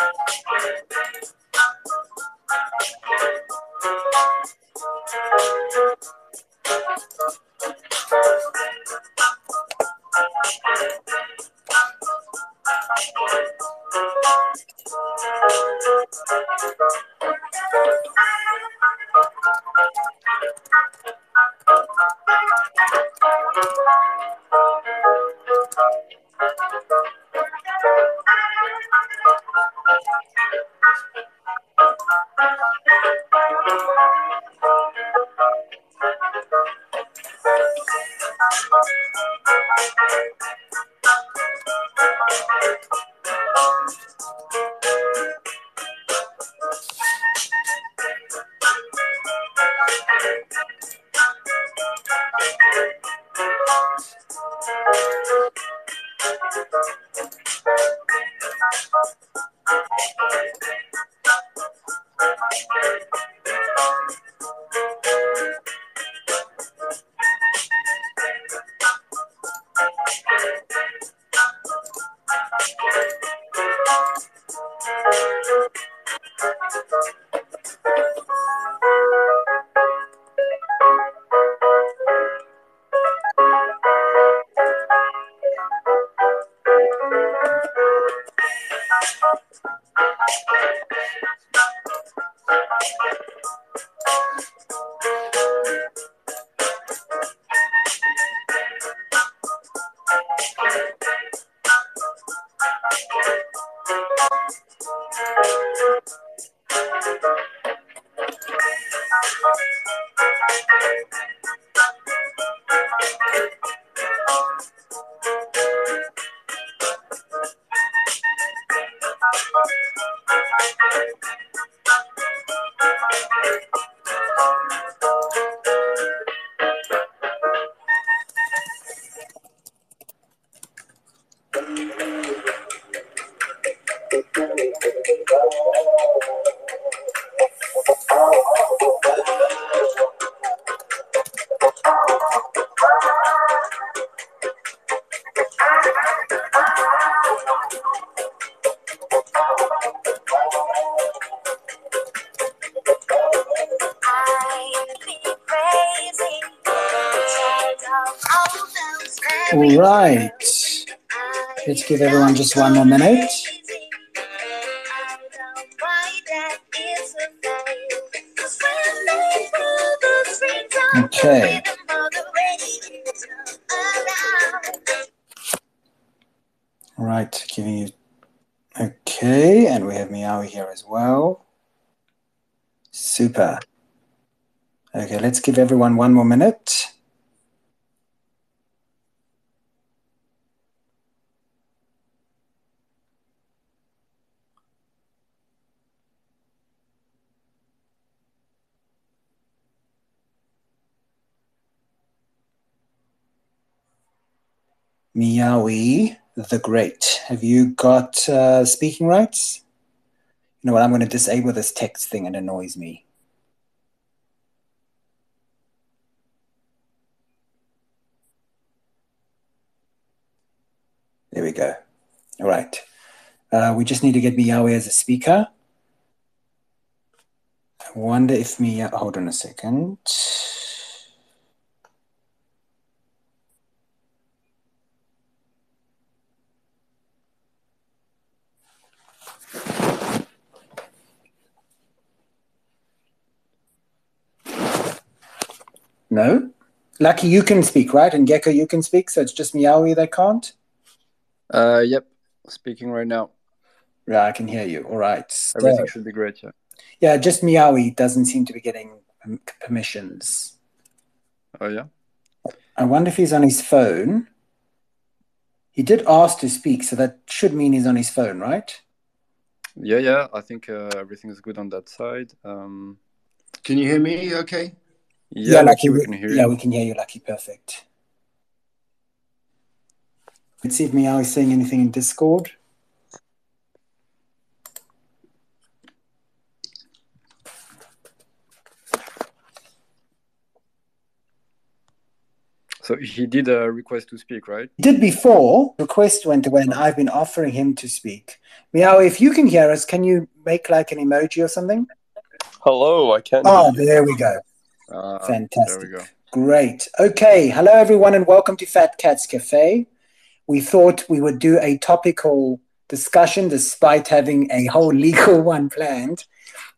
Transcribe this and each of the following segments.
All Let's give everyone just one more minute. Okay. All right, giving you. Okay, and we have Meow here as well. Super. Okay, let's give everyone one more minute. Meowy the Great. Have you got uh, speaking rights? You know what? I'm going to disable this text thing. It annoys me. There we go. All right. Uh, we just need to get Meowy as a speaker. I wonder if Mia. Hold on a second. No? Lucky, you can speak, right? And Gecko, you can speak, so it's just Meowy that can't? Uh, yep. Speaking right now. Yeah, I can hear you. All right. Everything should be great, yeah. Yeah, just Meowy doesn't seem to be getting permissions. Oh, yeah? I wonder if he's on his phone. He did ask to speak, so that should mean he's on his phone, right? Yeah, yeah. I think uh, everything is good on that side. Um, Can you hear me okay? Yeah, yeah, Lucky, Lucky, we can hear yeah, you. we can hear you, Lucky. Perfect. Let's see if Meowy is saying anything in Discord. So So he did a request to speak, right? He did before. Request went away, and I've been offering him to speak. Meow, if you can hear us, can you make like an emoji or something? Hello, I can. Oh, there we go. Uh, Fantastic. There we go. Great. Okay. Hello, everyone, and welcome to Fat Cats Cafe. We thought we would do a topical discussion despite having a whole legal one planned.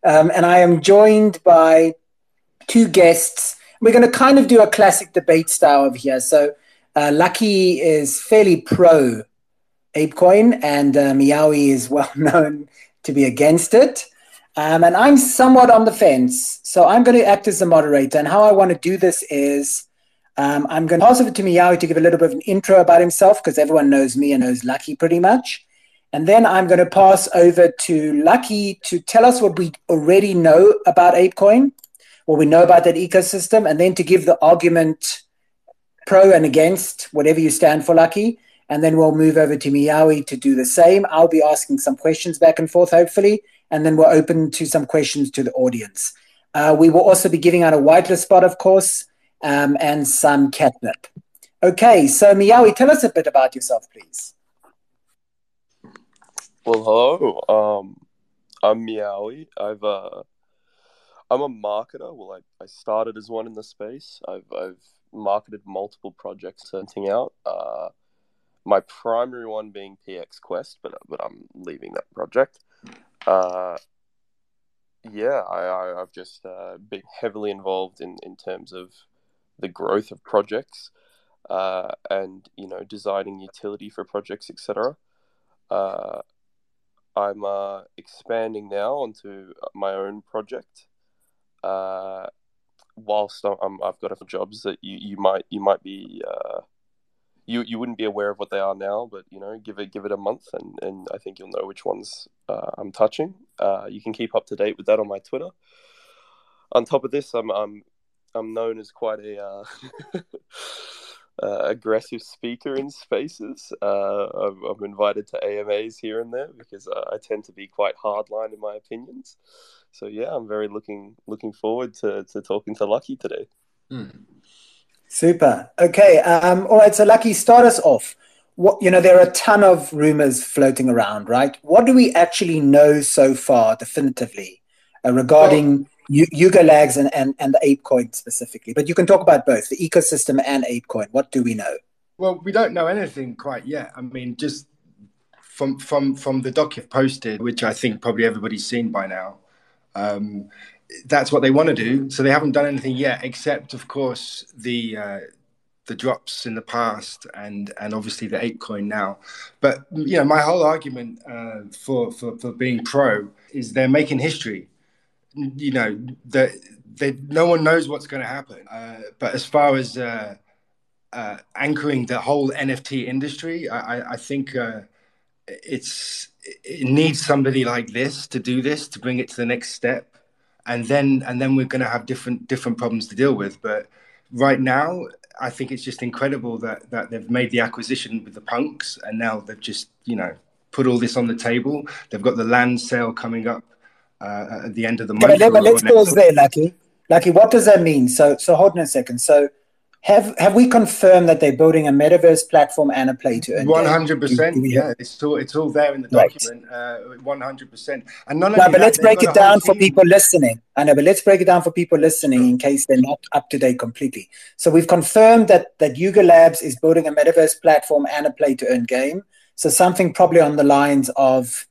Um, and I am joined by two guests. We're going to kind of do a classic debate style over here. So, uh, Lucky is fairly pro ApeCoin, and uh, Meowy is well known to be against it. Um, and I'm somewhat on the fence. So I'm going to act as the moderator. And how I want to do this is um, I'm going to pass over to Meowy to give a little bit of an intro about himself because everyone knows me and knows Lucky pretty much. And then I'm going to pass over to Lucky to tell us what we already know about ApeCoin, what we know about that ecosystem, and then to give the argument pro and against whatever you stand for, Lucky. And then we'll move over to Meowy to do the same. I'll be asking some questions back and forth, hopefully and then we're open to some questions to the audience. Uh, we will also be giving out a whitelist spot, of course, um, and some catnip. Okay, so Meowy, tell us a bit about yourself, please. Well, hello. Um, I'm Meowy. I've uh, I'm a marketer. Well, I, I started as one in the space. I've I've marketed multiple projects hunting out. Uh, my primary one being PX Quest, but but I'm leaving that project. Uh, yeah, I, I, have just uh, been heavily involved in, in terms of the growth of projects uh, and you know designing utility for projects, etc. Uh, I'm uh, expanding now onto my own project. Uh, whilst I'm, I've got a jobs that you, you might you might be uh, you you wouldn't be aware of what they are now, but you know, give it give it a month, and and I think you'll know which ones uh, I'm touching. Uh, you can keep up to date with that on my Twitter. On top of this, I'm I'm I'm known as quite a uh, uh aggressive speaker in spaces. Uh, I'm, I'm, invited to AMAs here and there because I tend to be quite hardline in my opinions. So yeah, I'm very looking looking forward to to talking to Lucky today. Mm. Super. Okay. Um, all right. So, Lucky, start us off. What you know, there are a ton of rumors floating around, right? What do we actually know so far, definitively, uh, regarding well, Yuga Labs and, and and the ApeCoin specifically? But you can talk about both the ecosystem and ApeCoin. What do we know? Well, we don't know anything quite yet. I mean, just from from from the doc you've posted, which I think probably everybody's seen by now. Um, that's what they want to do. So they haven't done anything yet, except of course the uh, the drops in the past and and obviously the ApeCoin now. But you know, my whole argument uh, for, for for being pro is they're making history. You know that they, no one knows what's going to happen. Uh, but as far as uh, uh, anchoring the whole NFT industry, I, I, think uh, it's it needs somebody like this to do this to bring it to the next step and then and then we're going to have different different problems to deal with. But right now, I think it's just incredible that that they've made the acquisition with the punks, and now they've just you know put all this on the table. They've got the land sale coming up uh, at the end of the month. Yeah, but let's pause there, Lucky. Lucky, what does that mean? So so hold on a second. So have have we confirmed that they're building a metaverse platform and a play to earn? One hundred percent. Yeah, it's all it's all there in the document. Uh, one hundred percent. And none. No, but let's break it down for people listening. I know, but let's break it down for people listening in case they're not up to date completely. So we've confirmed that that Yuga Labs is building a metaverse platform and a play to earn game. So something probably on the lines of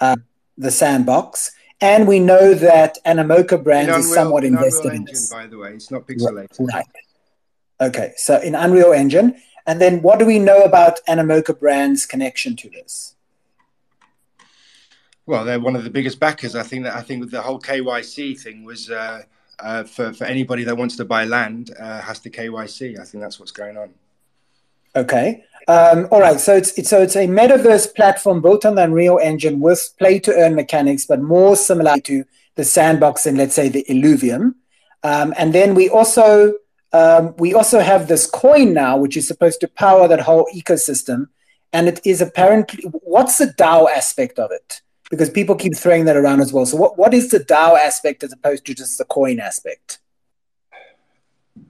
uh, the sandbox. And we know that Animoca Brands is somewhat invested in this. By the way, it's not pixelated. Right. Okay, so in Unreal Engine. And then what do we know about Animoca Brand's connection to this? Well, they're one of the biggest backers. I think that I think the whole KYC thing was uh, uh, for for anybody that wants to buy land uh, has to KYC. I think that's what's going on. Okay. Um, all right. So it's, it's so it's a metaverse platform built on the Unreal Engine with play to earn mechanics, but more similar to the sandbox and let's say the Illuvium. Um, and then we also um, we also have this coin now, which is supposed to power that whole ecosystem. And it is apparently, what's the DAO aspect of it? Because people keep throwing that around as well. So, what, what is the DAO aspect as opposed to just the coin aspect?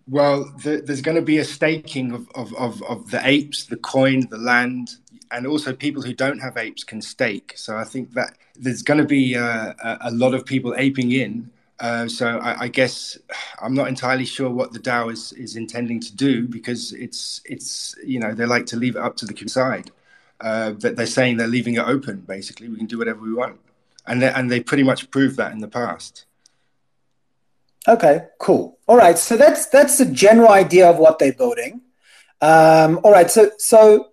Well, the, there's going to be a staking of, of, of, of, the apes, the coin, the land, and also people who don't have apes can stake. So I think that there's going to be uh, a, a, lot of people aping in. Uh, so I, I, guess I'm not entirely sure what the DAO is, is intending to do because it's it's you know they like to leave it up to the side. Uh, that they're saying they're leaving it open. Basically, we can do whatever we want, and they, and they pretty much proved that in the past. Okay, cool. All right, so that's that's the general idea of what they're building. Um, all right, so so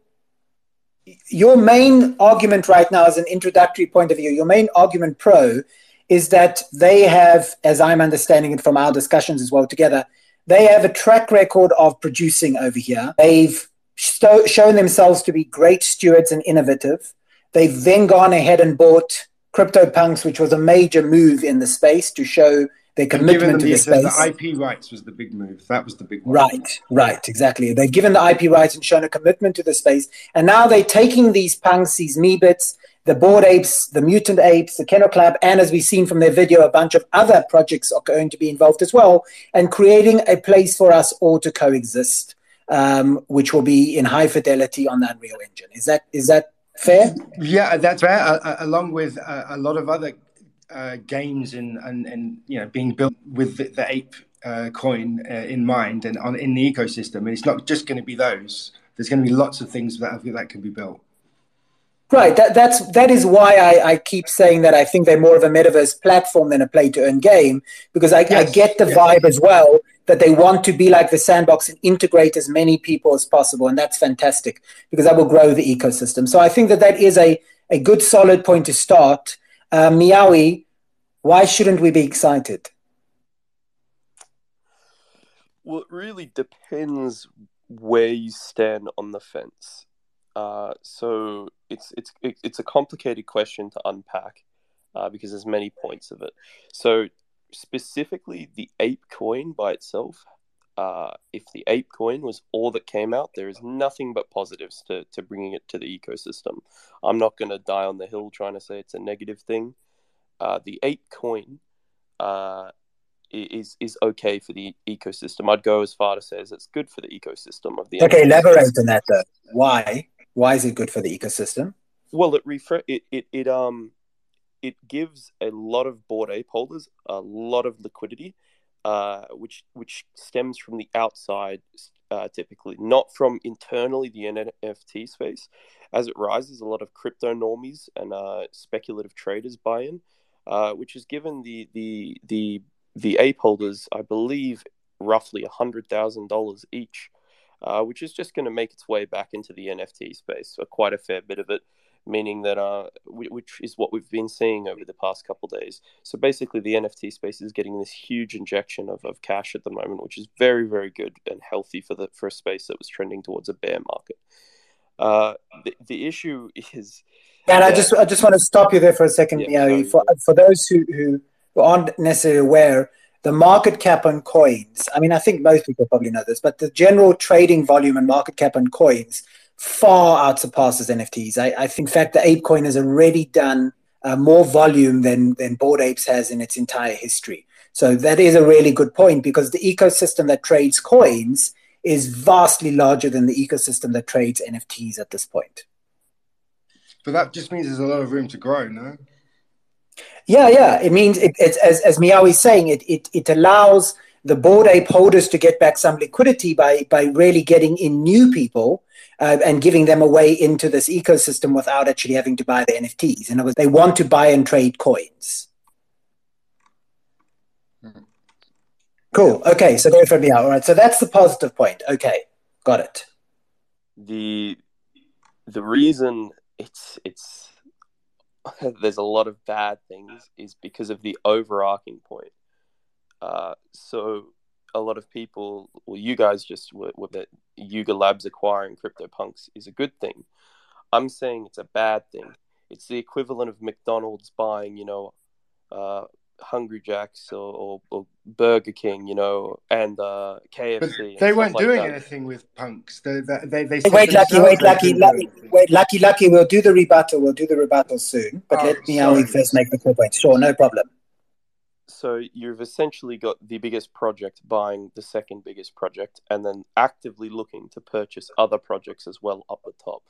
your main argument right now, as an introductory point of view, your main argument pro is that they have, as I'm understanding it from our discussions as well together, they have a track record of producing over here. They've sto- shown themselves to be great stewards and innovative. They've then gone ahead and bought CryptoPunks, which was a major move in the space to show their commitment to the, the space. The IP rights was the big move. That was the big one. Right, right, exactly. They've given the IP rights and shown a commitment to the space. And now they're taking these punks, these Meebits, the Bored Apes, the Mutant Apes, the Kennel Club, and as we've seen from their video, a bunch of other projects are going to be involved as well, and creating a place for us all to coexist, um, which will be in high fidelity on the Unreal Engine. Is that is that fair? Yeah, that's fair. Uh, along with uh, a lot of other uh, games and, and and you know being built with the, the ape uh, coin uh, in mind and on in the ecosystem. And it's not just going to be those. There's going to be lots of things that that can be built. Right. That, that's that is why I, I keep saying that I think they're more of a metaverse platform than a play to earn game because I, yes, I get the yes. vibe as well that they want to be like the sandbox and integrate as many people as possible, and that's fantastic because that will grow the ecosystem. So I think that that is a a good solid point to start. Uh, Meowy, why shouldn't we be excited? Well, it really depends where you stand on the fence. Uh, so it's it's it's a complicated question to unpack uh, because there's many points of it. So specifically, the ape coin by itself, uh, if the ape coin was all that came out, there is nothing but positives to to bringing it to the ecosystem. I'm not going to die on the hill trying to say it's a negative thing. Uh, the ape coin uh, is is okay for the ecosystem. I'd go as far to say as it's good for the ecosystem of the. Okay, elaborate on that. Though. Why? Why is it good for the ecosystem? Well, it refre- it, it it um it gives a lot of Bored Ape holders a lot of liquidity, uh, which which stems from the outside uh, typically, not from internally the NFT space. As it rises, a lot of crypto normies and uh, speculative traders buy in, uh, which has given the the the the ape holders, I believe, roughly a hundred thousand dollars each uh, which is just going to make its way back into the NFT space, so quite a fair bit of it, meaning that uh, which is what we've been seeing over the past couple days. So basically, the NFT space is getting this huge injection of, of cash at the moment, which is very very good and healthy for the for a space that was trending towards a bear market. Uh, the, the issue is. And I just I just want to stop you there for a second. Yeah, for, for those who, who aren't necessarily aware, the market cap on coins, I mean, I think most people probably know this, but the general trading volume and market cap on coins far out surpasses NFTs. I, I think, in fact, the ApeCoin has already done uh, more volume than, than Bored Apes has in its entire history. So that is a really good point because the ecosystem that trades coins is vastly larger than the ecosystem that trades NFTs at this point. But that just means there's a lot of room to grow, no? Yeah, yeah. It means it, it's as as Meowy is saying, it it it allows the Bored Ape holders to get back some liquidity by by really getting in new people uh, and giving them a way into this ecosystem without actually having to buy the NFTs. In other words, they want to buy and trade coins. Cool. Okay, so from me. All right. So that's the positive point. Okay, got it. The the reason it's it's there's a lot of bad things is because of the overarching point. Uh, so a lot of people, well, you guys just were, were that Yuga Labs acquiring CryptoPunks is a good thing. I'm saying it's a bad thing. It's the equivalent of McDonald's buying, you know, uh, Hungry Jacks or, or, or, Burger King, you know, and uh, KFC. But they weren't doing like anything with punks. They, they, they, wait, lucky, wait, lucky, lucky, wait, lucky, lucky. We'll do the rebuttal. We'll do the rebuttal soon. But oh, let me only first make the core point. Sure, no problem. so you've essentially got the biggest project buying the second biggest project and then actively looking to purchase other projects as well up the top.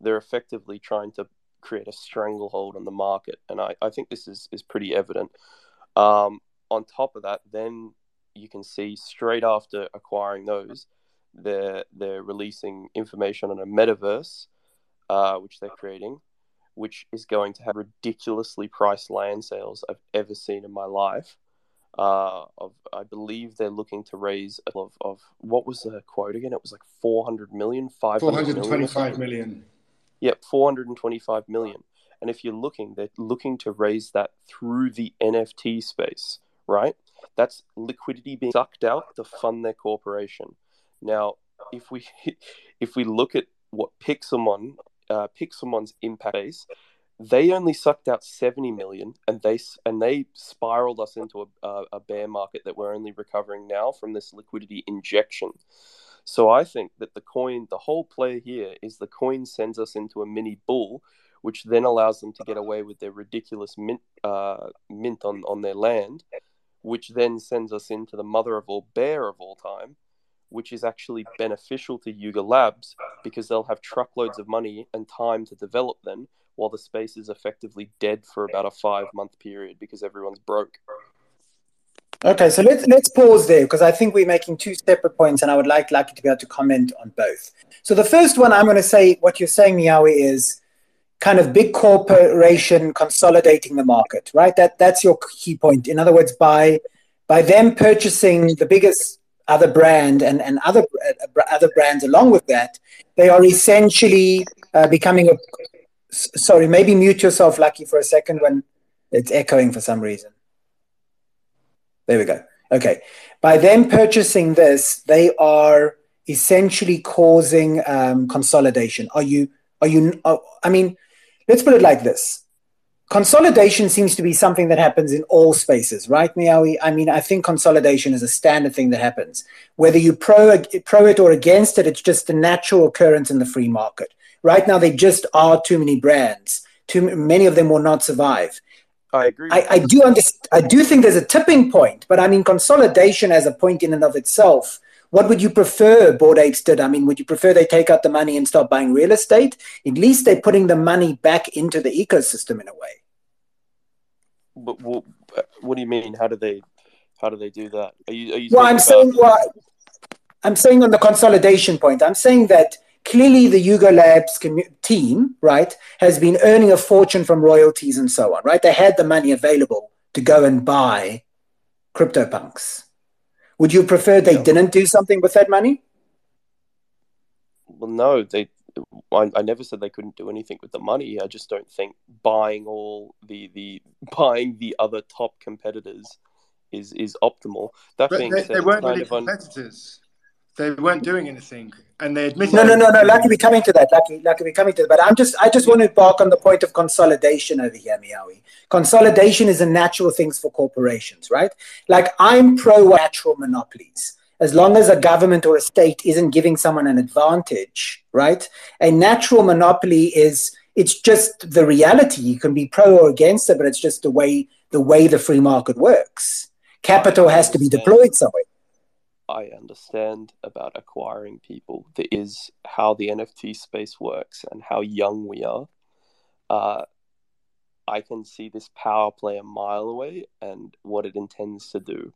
They're effectively trying to create a stranglehold on the market. And I, I think this is, is pretty evident. Um, on top of that, then you can see straight after acquiring those, they're, they're releasing information on a metaverse, uh, which they're creating which is going to have ridiculously priced land sales I've ever seen in my life. Uh, of I believe they're looking to raise of, of what was the quote again? It was like 400 million, 425 million. million. Yep, 425 million. And if you're looking, they're looking to raise that through the NFT space, right? That's liquidity being sucked out to fund their corporation. Now, if we if we look at what Pixelmon uh, Pixelmon's impact base, they only sucked out 70 million and they and they spiraled us into a, a, bear market that we're only recovering now from this liquidity injection so i think that the coin the whole play here is the coin sends us into a mini bull which then allows them to get away with their ridiculous mint uh, mint on, on their land which then sends us into the mother of all bear of all time which is actually beneficial to Yuga Labs because they'll have truckloads of money and time to develop them while the space is effectively dead for about a five month period because everyone's broke. Okay, so let's let's pause there because I think we're making two separate points, and I would like Lucky to be able to comment on both. So the first one, I'm going to say what you're saying, Meowy, is kind of big corporation consolidating the market, right? That that's your key point. In other words, by by them purchasing the biggest other brand and, and other uh, other brands along with that, they are essentially uh, becoming a. Sorry, maybe mute yourself, Lucky, for a second when it's echoing for some reason. There we go. Okay. By them purchasing this, they are essentially causing um, consolidation. Are you? Are you? Are, I mean, let's put it like this: consolidation seems to be something that happens in all spaces, right, Meowy? I mean, I think consolidation is a standard thing that happens. Whether you pro, pro it or against it, it's just a natural occurrence in the free market. Right now, there just are too many brands. Too many of them will not survive. I agree. I, I do understand. I do think there's a tipping point, but I mean, consolidation as a point in and of itself. What would you prefer Bored Apes did? I mean, would you prefer they take out the money and start buying real estate? At least they're putting the money back into the ecosystem in a way. But what, what do you mean? How do they how do they do that? Are you, are you well, I'm about... saying what I'm saying on the consolidation point. I'm saying that clearly the Yuga Labs team, right, has been earning a fortune from royalties and so on, right? They had the money available to go and buy CryptoPunks. Would you prefer they didn't do something with that money? Well, no, they I, I, never said they couldn't do anything with the money. I just don't think buying all the the buying the other top competitors is is optimal. That but being they, said, they weren't really competitors. Un- they weren't doing anything, and they admitted. No, no, no, no. Lucky, we're coming to that. Lucky, lucky, we're coming to that. But I'm just, I just want to bark on the point of consolidation over here, Meowy. Consolidation is a natural thing for corporations, right? Like I'm pro natural monopolies as long as a government or a state isn't giving someone an advantage, right? A natural monopoly is it's just the reality. You can be pro or against it, but it's just the way the way the free market works. Capital has to be deployed somewhere. I understand about acquiring people. That is how the NFT space works and how young we are. Uh, I can see this power play a mile away and what it intends to do.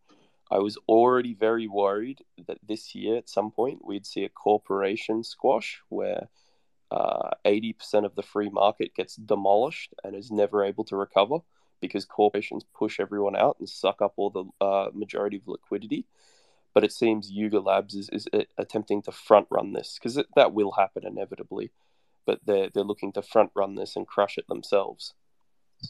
I was already very worried that this year, at some point, we'd see a corporation squash where uh, 80% of the free market gets demolished and is never able to recover because corporations push everyone out and suck up all the uh, majority of liquidity. But it seems Yuga Labs is, is uh, attempting to front run this because that will happen inevitably. But they're, they're looking to front run this and crush it themselves.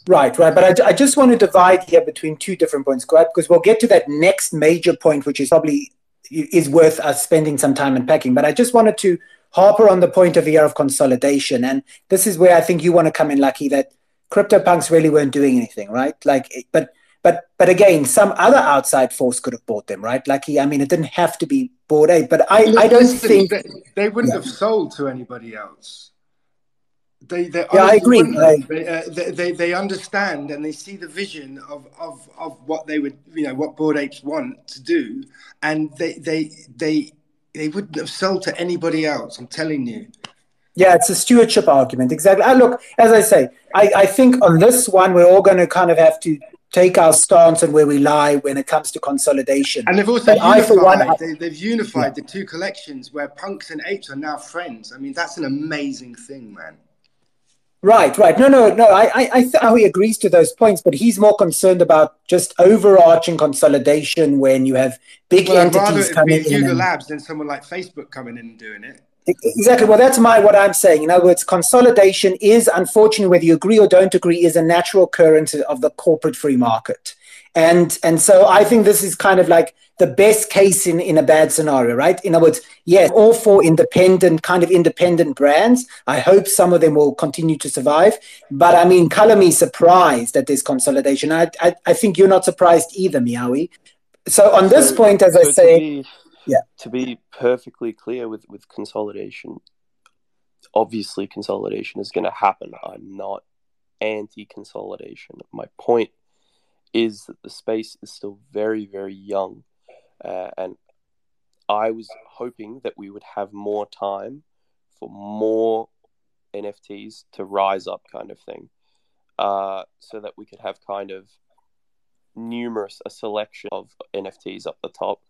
Right, right. But I, I just want to divide here between two different points? Because we'll get to that next major point, which is probably is worth us spending some time unpacking. But I just wanted to harper on the point of the year of consolidation, and this is where I think you want to come in, Lucky. That CryptoPunks really weren't doing anything, right? Like, but but but again, some other outside force could have bought them, right? Lucky. I mean, it didn't have to be Bored Ape, but I I don't think they, they wouldn't yeah. have sold to anybody else They, they Yeah, I agree. I- They, uh, they, they, they understand and they see the vision of, of, of what they would, you know, what bored apes want to do, and they they they they wouldn't have sold to anybody else. I'm telling you. Yeah, it's a stewardship argument. Exactly. Uh, look, as I say, I, I think on this one, we're all going to kind of have to take our stance on where we lie when it comes to consolidation. And they've also But I, for one, unified. They, they've unified the two collections where punks and apes are now friends. I mean, that's an amazing thing, man. Right, right. No, no, no. I, I, I th- how he agrees to those points, but he's more concerned about just overarching consolidation when you have big Well, I'd rather entities it coming in. Google and- Labs than someone like Facebook coming in and doing it. Exactly. Well, that's my what I'm saying. In other words, consolidation is, unfortunately, whether you agree or don't agree, is a natural occurrence of the corporate free market. And and so I think this is kind of like the best case in, in a bad scenario, right? In other words, yes, all four independent, kind of independent brands. I hope some of them will continue to survive. But I mean, color me surprised at this consolidation. I, I I think you're not surprised either, Meowy. So on this So- point, as so I say, Yeah. To be perfectly clear with, with consolidation, obviously consolidation is going to happen. I'm not anti consolidation. My point is that the space is still very, very young. Uh, and I was hoping that we would have more time for more NFTs to rise up, kind of thing, uh, so that we could have kind of numerous a selection of NFTs up the top,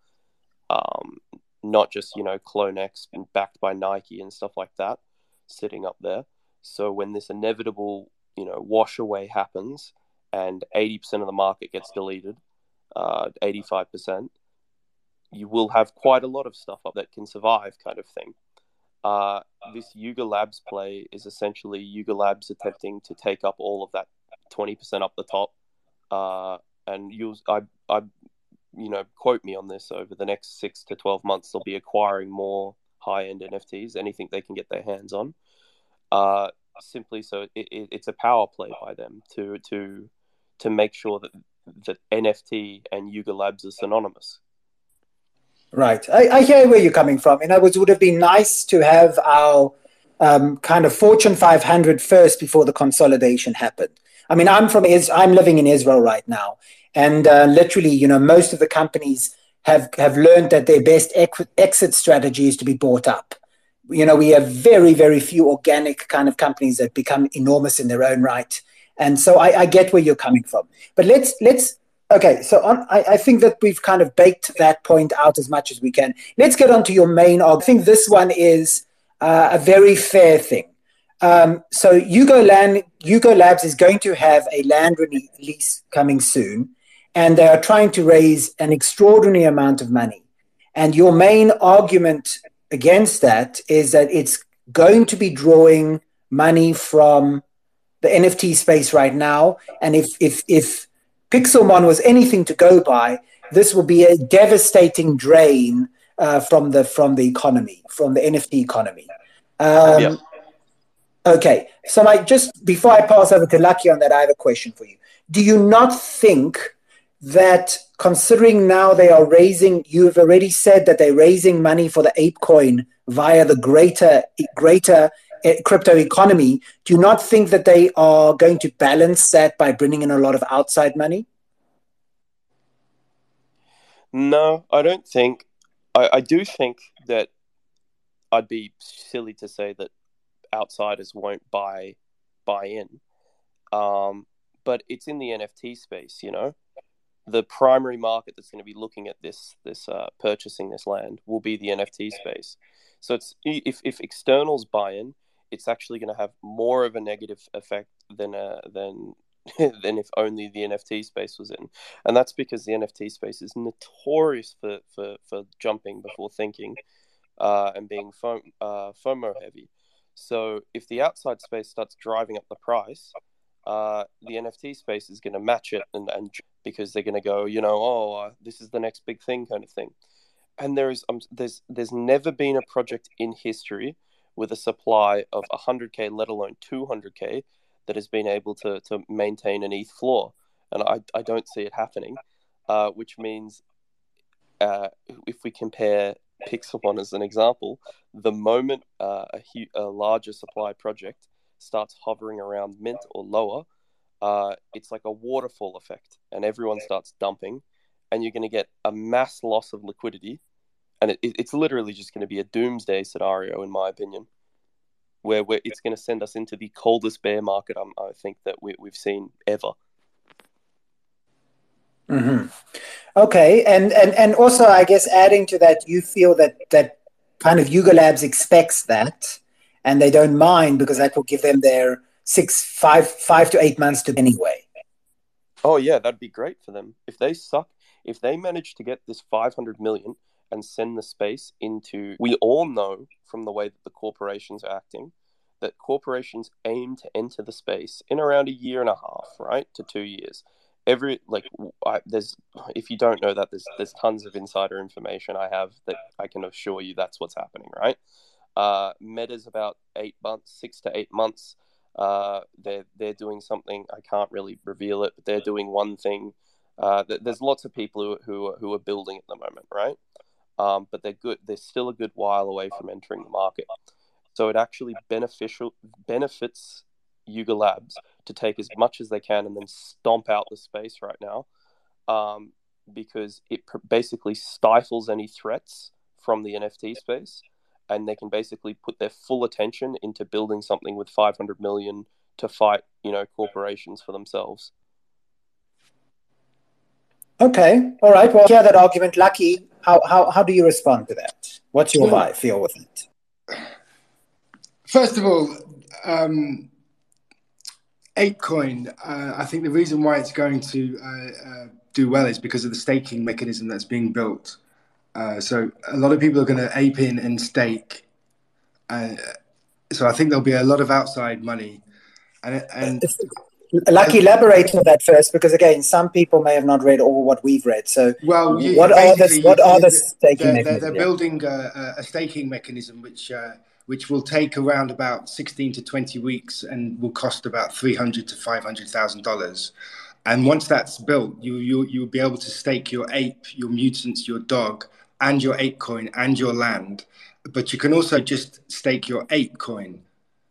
um, not just you know CloneX and backed by Nike and stuff like that, sitting up there. So when this inevitable you know wash away happens and eighty percent of the market gets deleted, eighty five percent, you will have quite a lot of stuff up that can survive, kind of thing. Uh, this Yuga Labs play is essentially Yuga Labs attempting to take up all of that 20% up the top. Uh, and you'll, I, I, you know, quote me on this over the next six to 12 months, they'll be acquiring more high end NFTs, anything they can get their hands on. Uh, simply so it, it, it's a power play by them to, to, to make sure that, that NFT and Yuga Labs are synonymous. Right. I, I hear where you're coming from. In other words, it would have been nice to have our um, kind of Fortune 500 first before the consolidation happened. I mean, I'm from Is- I'm living in Israel right now, and uh, literally, you know, most of the companies have have learned that their best ex- exit strategy is to be bought up. You know, we have very very few organic kind of companies that become enormous in their own right, and so I, I get where you're coming from. But let's let's Okay, so on, I, I, think that we've kind of baked that point out as much as we can. Let's get on to your main argument. I think this one is uh, a very fair thing. Um, so Hugo, Land, Yuga Labs is going to have a land release coming soon, and they are trying to raise an extraordinary amount of money. And your main argument against that is that it's going to be drawing money from the NFT space right now, and if if if Pixelmon was anything to go by, this will be a devastating drain uh, from the from the economy, from the NFT economy. Um, Yeah. Okay, so Mike, just before I pass over to Lucky on that, I have a question for you. Do you not think that considering now they are raising, you have already said that they're raising money for the ApeCoin via the greater greater uh, crypto economy, do you not think that they are going to balance that by bringing in a lot of outside money? No, I don't think. I, I do think that I'd be silly to say that outsiders won't buy buy in. Um, but it's in the NFT space, you know. The primary market that's going to be looking at this this uh, purchasing this land will be the NFT space. So it's if if externals buy in, it's actually going to have more of a negative effect than uh, than than if only the NFT space was in. And that's because the NFT space is notorious for, for, for jumping before thinking uh, and being foam, uh, FOMO heavy. So if the outside space starts driving up the price, uh, the NFT space is going to match it and, and because they're going to go, you know, oh, uh, this is the next big thing kind of thing. And there is um, there's there's never been a project in history with a supply of 100k, let alone 200k, that has been able to, to maintain an ETH floor. And I, I don't see it happening, uh, which means uh, if we compare Pixelmon as an example, the moment uh, a, hu- a larger supply project starts hovering around mint or lower, uh, it's like a waterfall effect, and everyone starts dumping, and you're going to get a mass loss of liquidity, and it, it's literally just going to be a doomsday scenario, in my opinion, where it's going to send us into the coldest bear market um, I think that we, we've seen ever. Mm-hmm. Okay, and, and and also, I guess adding to that, you feel that that kind of Yuga Labs expects that, and they don't mind because that will give them their six, five, five to eight months to anyway. Oh yeah, that'd be great for them if they suck. If they manage to get this five hundred million and send the space into, we all know from the way that the corporations are acting that corporations aim to enter the space in around a year and a half, right, to two years every like I, there's if you don't know that there's there's tons of insider information I have that I can assure you that's what's happening right uh meta's about eight months six to eight months uh they're they're doing something I can't really reveal it but they're doing one thing uh there's lots of people who who, who are building at the moment right? Um but they're good they're still a good while away from entering the market. So it actually beneficial benefits Yuga Labs to take as much as they can and then stomp out the space right now um, because it pr- basically stifles any threats from the NFT space and they can basically put their full attention into building something with 500 million to fight, you know, corporations for themselves. Okay, all right. Well, yeah, that argument, Lucky. How how how do you respond to that? What's your vibe feel with it? First of all, um, Apecoin, uh, I think the reason why it's going to uh, uh, do well is because of the staking mechanism that's being built. Uh, so a lot of people are going to ape in and stake. Uh, so I think there'll be a lot of outside money. And, and Lucky, elaborate on that first, because again, some people may have not read all what we've read. So, well, you, what are the what are the staking? They're, they're, they're building a, a, staking mechanism which uh, which will take around about 16 to 20 weeks and will cost about 300 to 500,000 dollars. And once that's built, you you you'll be able to stake your ape, your mutants, your dog, and your ape coin and your land. But you can also just stake your ape coin,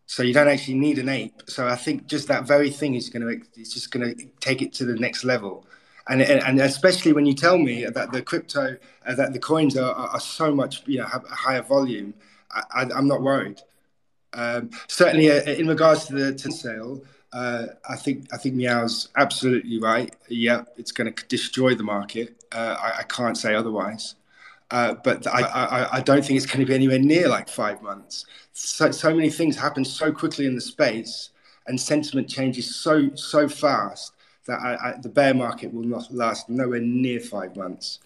so you don't actually need an ape. So I think just that very thing is going to it's just going to take it to the next level. And, and, especially when you tell me that the crypto uh, that the coins are, are so much you know have a higher volume I, am not worried. Um, certainly, uh, in regards to the tin sale, uh, I think I think Meow's absolutely right. Yeah, it's going to destroy the market. Uh, I, I, can't say otherwise. Uh, but I, I, I, don't think it's going to be anywhere near like five months. So, so many things happen so quickly in the space, and sentiment changes so so fast that the bear market will not last nowhere near five months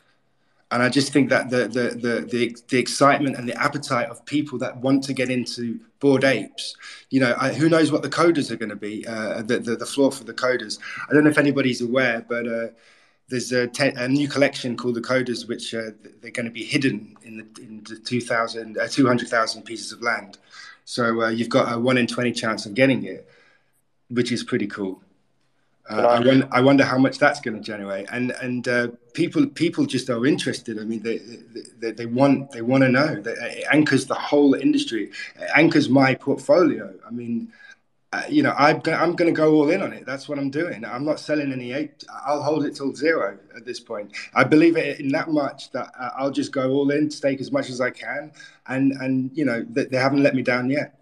and I just think that the, the the the the, excitement and the appetite of people that want to get into bored apes, you know, I, who knows what the Kodas are going to be, uh, the, the, the floor for the Kodas. I don't know if anybody's aware, but uh, there's a, te- a, new collection called the Kodas, which uh, they're going to be hidden in the, in the 2,000, uh, 200,000 pieces of land. So uh, you've got a one in 20 chance of getting it, which is pretty cool. Uh, I, wonder, I, wonder, how much that's going to generate, and and uh, people people just are interested. I mean, they they, they want they want to know. It anchors the whole industry. It anchors my portfolio. I mean, uh, you know, I'm gonna, I'm going to go all in on it. That's what I'm doing. I'm not selling any eight. I'll hold it till zero at this point. I believe it in that much that uh, I'll just go all in, stake as much as I can, and and you know, they, they haven't let me down yet.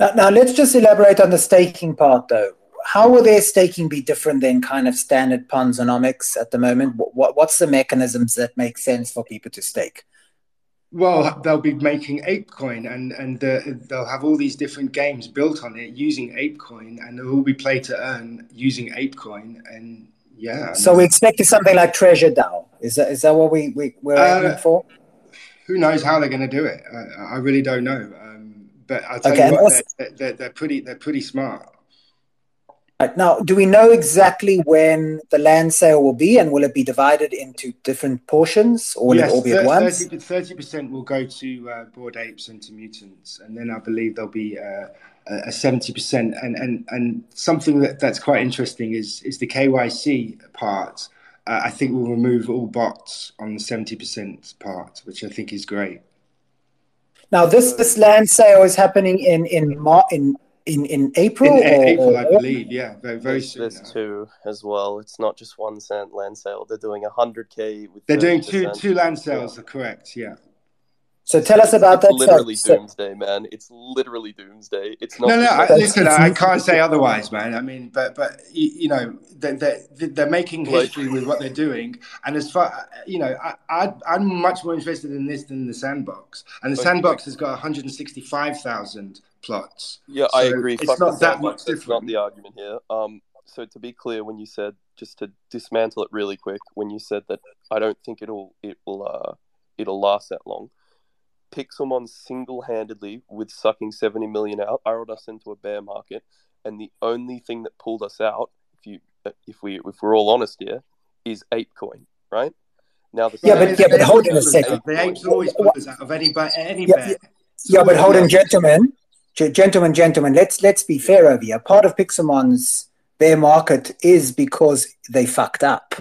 Now, now let's just elaborate on the staking part, though how will their staking be different than kind of standard Ponzonomics at the moment? What, what's the mechanisms that make sense for people to stake? Well, they'll be making ApeCoin, and and uh, they'll have all these different games built on it using ApeCoin, and they'll all be play to earn using ApeCoin, and yeah. So we expected something like Treasure DAO. Is that is that what we, we we're uh, aiming for? Who knows how they're going to do it? I really don't know. Um, but I tell okay, you what, also, they're, they're, they're pretty they're pretty smart. Right. Now, do we know exactly when the land sale will be, and will it be divided into different portions, or will yes, it all be at once? Thirty percent will go to uh, bored apes and to mutants, and then I believe there'll be uh, a seventy percent. And and and something that, that's quite interesting is is the KYC part. Uh, I think we'll remove all bots on the seventy percent part, which I think is great. Now, this this land sale is happening in in Mar- in in in April. In or, April, I believe. Yeah, very, very there's, soon. there's now. two as well. It's not just one cent land sale. They're doing a hundred k. They're doing two two land sales. Are correct. Yeah. So tell us about that. it's that. literally so- doomsday, man. It's literally doomsday. It's not. No, no. I, listen, I can't say otherwise, man. I mean, but but you, you know, they're, they're they're making history with what they're doing, and as far you know, I, I I'm much more interested in this than the sandbox, and the sandbox has got 165,000 plots. Yeah, I agree. it's Fuck not that sandbox. much That's not the argument here. Um, so to be clear, when you said just to dismantle it really quick, when you said that I don't think it'll it will uh it'll last that long. Pixelmon single-handedly, with sucking seventy million out, barreled us into a bear market, and the only thing that pulled us out, if you if we if we're all honest here, is ApeCoin, right? Now the Yeah, but- yeah, but hold on a second. The apes always put us out of any ba- any Yeah, bear. Yeah, but hold on, gentlemen, G- gentlemen, gentlemen. Let's let's be fair over here. Part of Pixelmon's bear market is because they fucked up,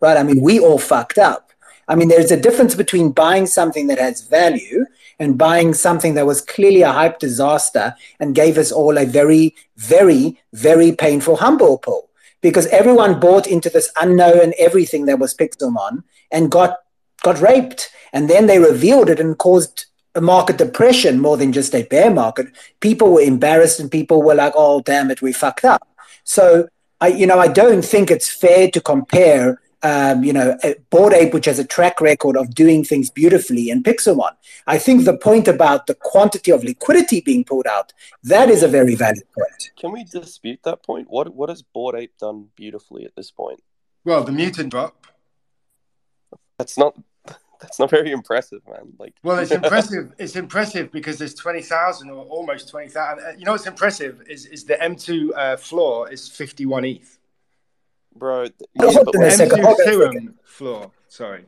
right? I mean, we all fucked up. I mean, there's a difference between buying something that has value and buying something that was clearly a hype disaster and gave us all a very, very, very painful humble pull because everyone bought into this unknown everything that was Pixelmon and got got raped, and then they revealed it and caused a market depression more than just a bear market. People were embarrassed and people were like, "Oh, damn it, we fucked up." So I, you know, I don't think it's fair to compare, um, you know, a Bored Ape, which has a track record of doing things beautifully, and Pixelmon. I think the point about the quantity of liquidity being pulled out that is a very valid point. Can we dispute that point? What what has Bored Ape done beautifully at this point? Well, the mutant drop. That's not that's not very impressive, man. Like, Well, it's impressive. It's impressive because there's twenty thousand or almost twenty thousand. You know what's impressive is is the M2 uh, floor is fifty one ETH. bro. th- Hold on a second, M2 hold on a Serum second. floor. Sorry.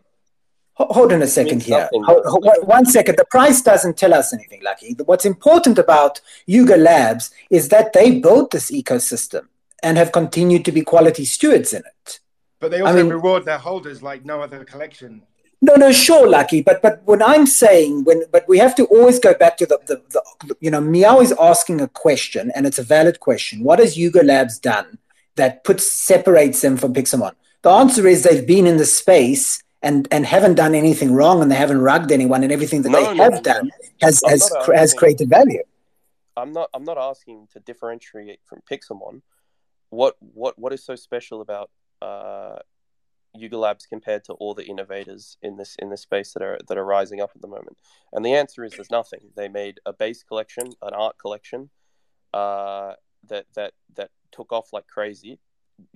Hold on a second here. Hold- hold- one- one second. The price doesn't tell us anything, Lucky. What's important about Yuga Labs is that they built this ecosystem and have continued to be quality stewards in it. But they I also mean- reward their holders like no other collection. No, no, sure, Lucky. But but when I'm saying when but we have to always go back to the, the, the you know Meow is asking a question and it's a valid question. What has Yuga Labs done that puts separates them from Pixelmon? The answer is they've been in the space and and haven't done anything wrong and they haven't rugged anyone and everything that No, they no, have no, done has I'm has cr- has created value. I'm not I'm not asking to differentiate from Pixelmon. What what what is so special about uh, Yuga Labs compared to all the innovators in this in this space that are that are rising up at the moment? And the answer is there's nothing. They made a base collection, an art collection, uh, that that that took off like crazy,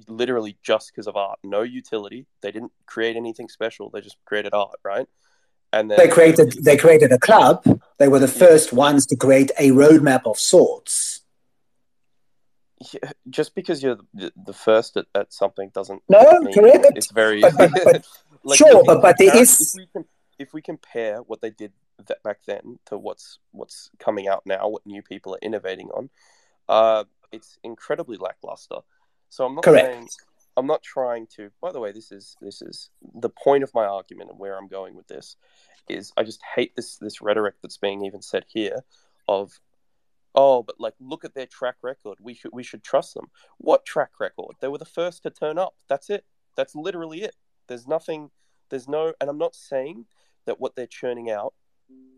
literally just because of art. No utility. They didn't create anything special. They just created art, right? And then They created they created a club. They were the first ones to create a roadmap of sorts. Yeah, just because you're the, the first at, at something doesn't No, correct. It's very But- but- but- like, sure, but- but there is- If we, com- if we compare what they did that back then to what's what's coming out now, what new people are innovating on, uh, it's incredibly lackluster. So I'm not Correct. saying I'm not trying to. By the way, this is this is the point of my argument and where I'm going with this is I just hate this this rhetoric that's being even said here of oh but like look at their track record. We should we should trust them. What track record? They were the first to turn up. That's it. That's literally it. There's nothing there's no and i'm not saying that what they're churning out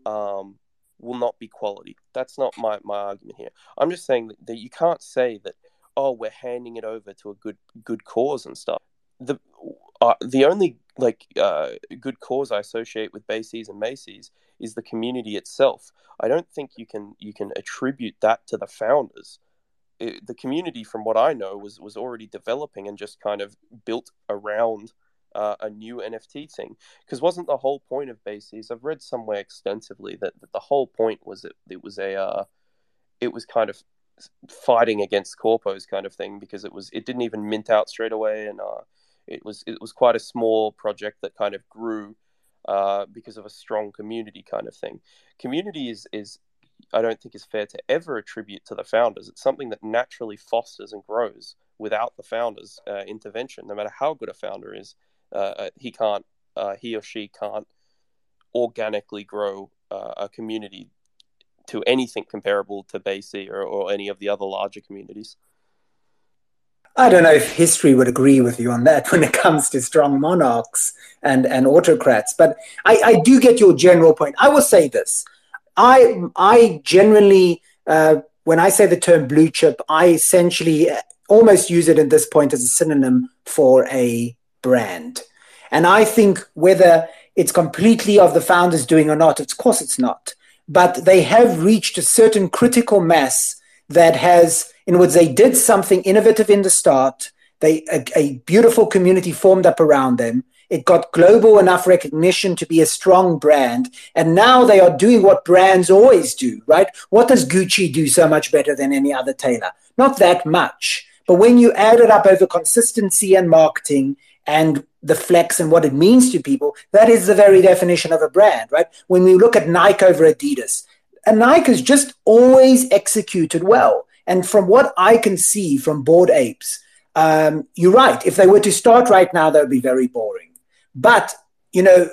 um, will not be quality. That's not my, my argument here. I'm just saying that, that you can't say that oh we're handing it over to a good good cause and stuff. The uh, the only like uh, good cause I associate with Bases and Macy's is the community itself. I don't think you can you can attribute that to the founders. It, the community, from what I know, was was already developing and just kind of built around uh, a new NFT thing. Because wasn't the whole point of Bases? I've read somewhere extensively that, that the whole point was that it was a uh, it was kind of fighting against corpos kind of thing because it was it didn't even mint out straight away and uh, it was it was quite a small project that kind of grew uh, because of a strong community kind of thing. Community is is I don't think is fair to ever attribute to the founders. It's something that naturally fosters and grows without the founders' uh, intervention. No matter how good a founder is, uh, he can't uh, he or she can't organically grow uh, a community to anything comparable to BC or, or any of the other larger communities. I don't know if history would agree with you on that when it comes to strong monarchs and, and autocrats, but I, I do get your general point. I will say this. I, I generally, uh, when I say the term blue chip, I essentially almost use it at this point as a synonym for a brand. And I think whether it's completely of the founders doing or not, of course it's not. But they have reached a certain critical mass that has, in words, they did something innovative in the start. They a, a beautiful community formed up around them. It got global enough recognition to be a strong brand. And now they are doing what brands always do, right? What does Gucci do so much better than any other tailor? Not that much. But when you add it up over consistency and marketing and the flex and what it means to people, that is the very definition of a brand, right? When we look at Nike over Adidas, and Nike has just always executed well. And from what I can see from Bored Apes, um, you're right. If they were to start right now, that would be very boring. But, you know,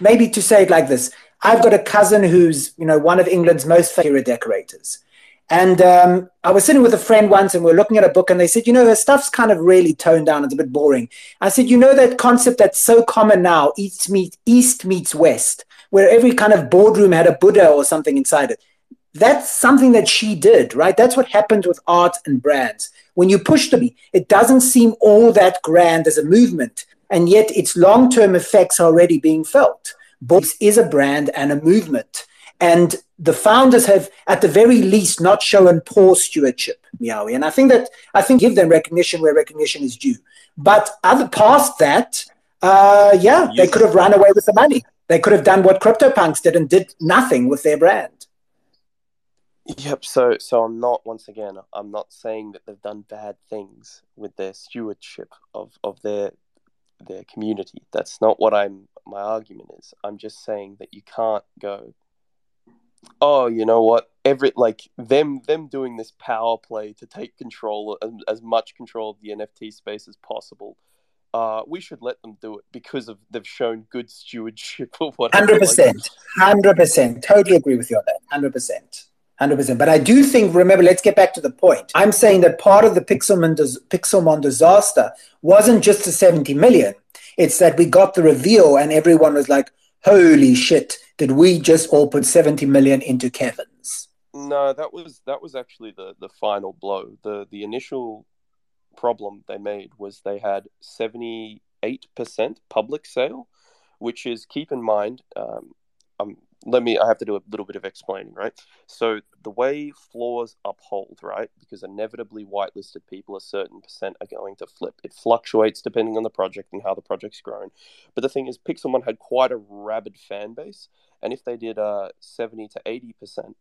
maybe to say it like this I've got a cousin who's, you know, one of England's most favorite decorators. And um, I was sitting with a friend once and we are looking at a book and they said, you know, her stuff's kind of really toned down. It's a bit boring. I said, you know, that concept that's so common now, East, meet, East meets West, where every kind of boardroom had a Buddha or something inside it. That's something that she did, right? That's what happens with art and brands. When you push to them, it doesn't seem all that grand as a movement, and yet its long term effects are already being felt. Books is a brand and a movement. And the founders have, at the very least, not shown poor stewardship, Meowy. And I think that I think give them recognition where recognition is due. But other past that, uh, yeah, they could have run away with the money. They could have done what CryptoPunks did and did nothing with their brand. Yep. So, so I'm not once again. I'm not saying that they've done bad things with their stewardship of of their their community. That's not what I'm. My argument is. I'm just saying that you can't go oh, you know what? Every like them them doing this power play to take control as, as much control of the NFT space as possible. Uh, we should let them do it because of they've shown good stewardship of what. Hundred percent, hundred percent, totally agree with you on that. Hundred percent. 100%. But I do think, remember, let's get back to the point. I'm saying that part of the Pixelmon, Pixelmon disaster wasn't just the 70 million. It's that we got the reveal and everyone was like, holy shit, did we just all put 70 million into Kevin's? No, that was that was actually the the final blow. The the initial problem they made was they had 78% public sale, which is keep in mind um, um, let me i have to do a little bit of explaining right? So the way floors uphold right because inevitably whitelisted people a certain percent are going to flip. It fluctuates depending on the project and how the project's grown. But the thing is pixelmon had quite a rabid fan base and if they did uh, 70 to 80 percent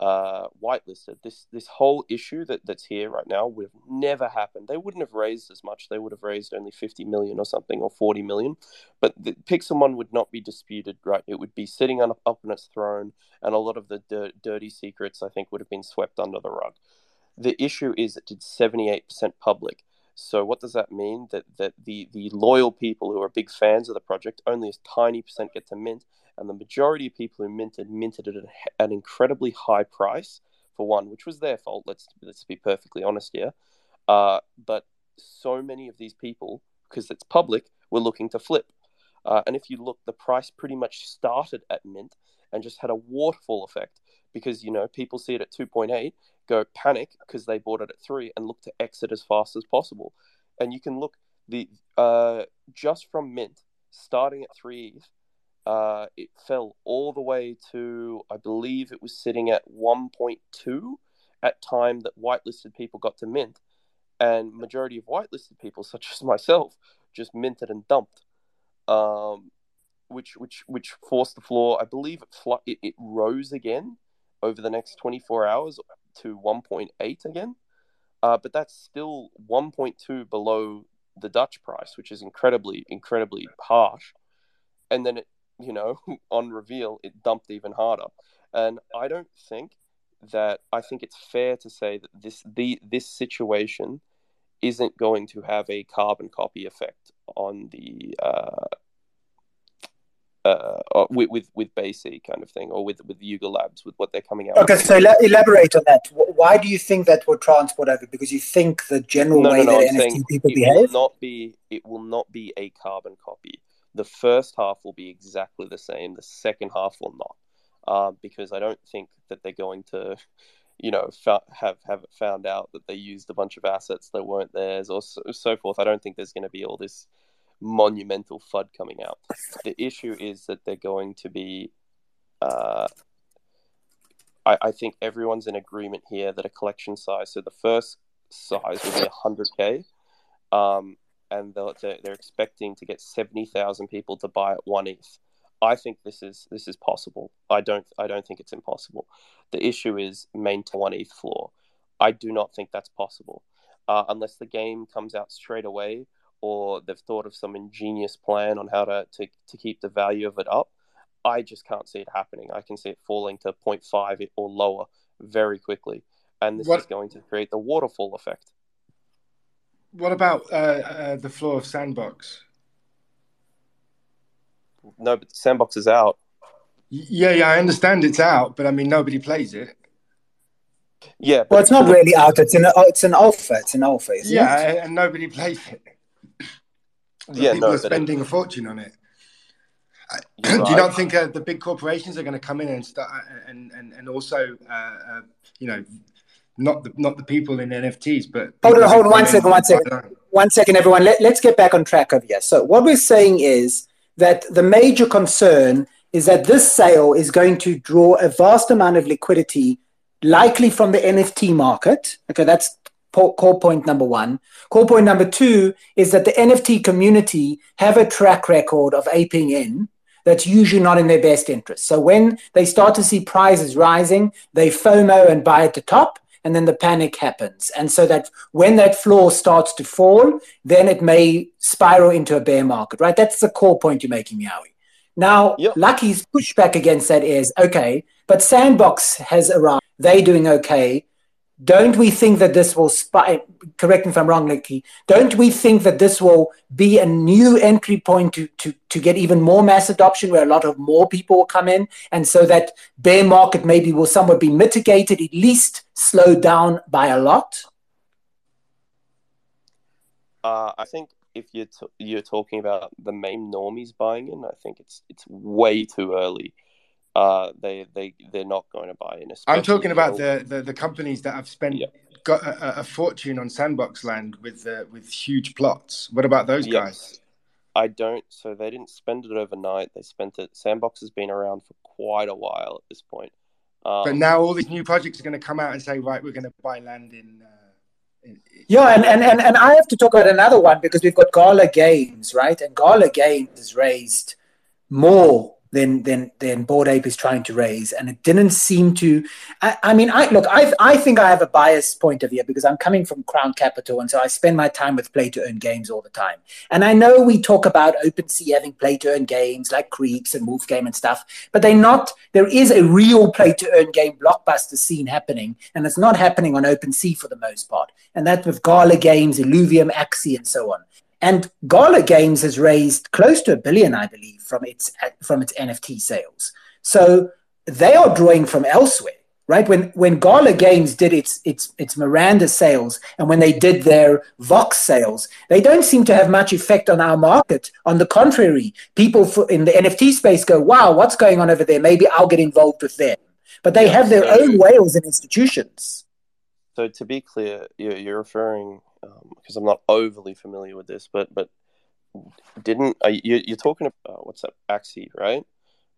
uh, whitelisted. This this whole issue that, that's here right now would have never happened. They wouldn't have raised as much. They would have raised only 50 million or something or 40 million. But the Pixelmon would not be disputed, right? It would be sitting on, up on its throne, and a lot of the dir- dirty secrets, I think, would have been swept under the rug. The issue is it did 78% public. So what does that mean? That that the the loyal people who are big fans of the project only a tiny percent get to mint, and the majority of people who minted minted at an incredibly high price for one, which was their fault. Let's let's be perfectly honest here. Uh, but so many of these people, because it's public, were looking to flip. Uh, and if you look, the price pretty much started at mint and just had a waterfall effect because you know people see it at 2.8 go panic because they bought it at 3 and look to exit as fast as possible and you can look the uh, just from mint starting at 3 uh, it fell all the way to, I believe it was sitting at 1.2 at time that whitelisted people got to mint. And majority of whitelisted people, such as myself, just minted and dumped, um, which which which forced the floor. I believe it, fl- it, it rose again over the next 24 hours to 1.8 again, uh, but that's still 1.2 below the Dutch price, which is incredibly incredibly harsh. And then it you know, on reveal, it dumped even harder. And I don't think that I think it's fair to say that this the this situation isn't going to have a carbon copy effect on the uh, uh, with, with with BAYC kind of thing, or with with Yuga Labs with what they're coming out. Okay, so elaborate on that. Why do you think that will transport over? Because you think the general no, way no, no, that I'm NFT people it behave. will not be it will not be a carbon copy. The first half will be exactly the same. The second half will not, uh, because I don't think that they're going to, you know, fa- have have found out that they used a bunch of assets that weren't theirs or so, so forth. I don't think there's going to be all this monumental FUD coming out. The issue is that they're going to be. Uh, I, I think everyone's in agreement here that a collection size. So the first size will be 100k, um, and they're, they're expecting to get 70,000 people to buy at one ETH. I think this is this is possible. I don't I don't think it's impossible. The issue is maintain one ETH floor. I do not think that's possible uh, unless the game comes out straight away or they've thought of some ingenious plan on how to, to, to keep the value of it up. I just can't see it happening. I can see it falling to 0.5 or lower very quickly. And this What- is going to create the waterfall effect. What about uh, uh, the floor of Sandbox? No, but Sandbox is out. Yeah, yeah, I understand it's out, but I mean nobody plays it. Yeah, but Well, it's not really out. It's an it's an alpha. It's an alpha. Isn't yeah, it? and- and nobody plays it. But Yeah, people no, are but it- spending a fortune on it. You're Do you not think uh, the big corporations are going to come in and start and and and also uh, uh, you know not the not the people in NFTs, but Hold on, people hold on, who one come in second, one and buy second. their own? One second, everyone. Let, let's get back on track over here. So, what we're saying is that the major concern is that this sale is going to draw a vast amount of liquidity, likely from the NFT market. Okay, that's po- core point number one. Core point number two is that the NFT community have a track record of aping in. That's usually not in their best interest. So when they start to see prices rising, they FOMO and buy at the top, and then the panic happens. And so that when that floor starts to fall, then it may spiral into a bear market, right? That's the core point you're making, Yowie. Now, Yep. Lucky's pushback against that is okay, but Sandbox has arrived. They're doing okay. Don't we think that this will spike? Correct me if I'm wrong, Lucky. Don't we think that this will be a new entry point to, to, to get even more mass adoption where a lot of more people will come in? And so that bear market maybe will somewhat be mitigated, at least slowed down by a lot? Uh, I think if you're t- you're talking about the main normies buying in, I think it's it's way too early. Uh, they they they're not going to buy in. I'm talking about the, the, the companies that have spent Yeah. got a, a fortune on Sandbox land with uh, with huge plots. What about those Yes. guys? I don't. So they didn't spend it overnight. They spent it. Sandbox has been around for quite a while at this point. Um, But now all these new projects are going to come out and say, right, we're going to buy land in. Uh, in Yeah, and, and, and, and I have to talk about another one because we've got Gala Games, right? And Gala Games has raised more than than than Bored Ape is trying to raise, and it didn't seem to. I, I mean, I look, I I think I have a biased point of view because I'm coming from Crown Capital, and so I spend my time with play to earn games all the time. And I know we talk about OpenSea having play to earn games like Creeps and Wolf Game and stuff, but they're not. There is a real play to earn game blockbuster scene happening, and it's not happening on OpenSea for the most part. And that with Gala Games, Illuvium, Axie, and so on. And Gala Games has raised close to a billion, I believe, from its from its NFT sales. So they are drawing from elsewhere, right? When when Gala Games did its its its Mirandus sales and when they did their Vox sales, they don't seem to have much effect on our market. On the contrary, people in the NFT space go, "Wow, what's going on over there? Maybe I'll get involved with them." But they Yeah, have their so- own whales and institutions. So to be clear, you're, you're referring because I'm not overly familiar with this, but but didn't uh, you, you're talking about uh, what's that Axie, right?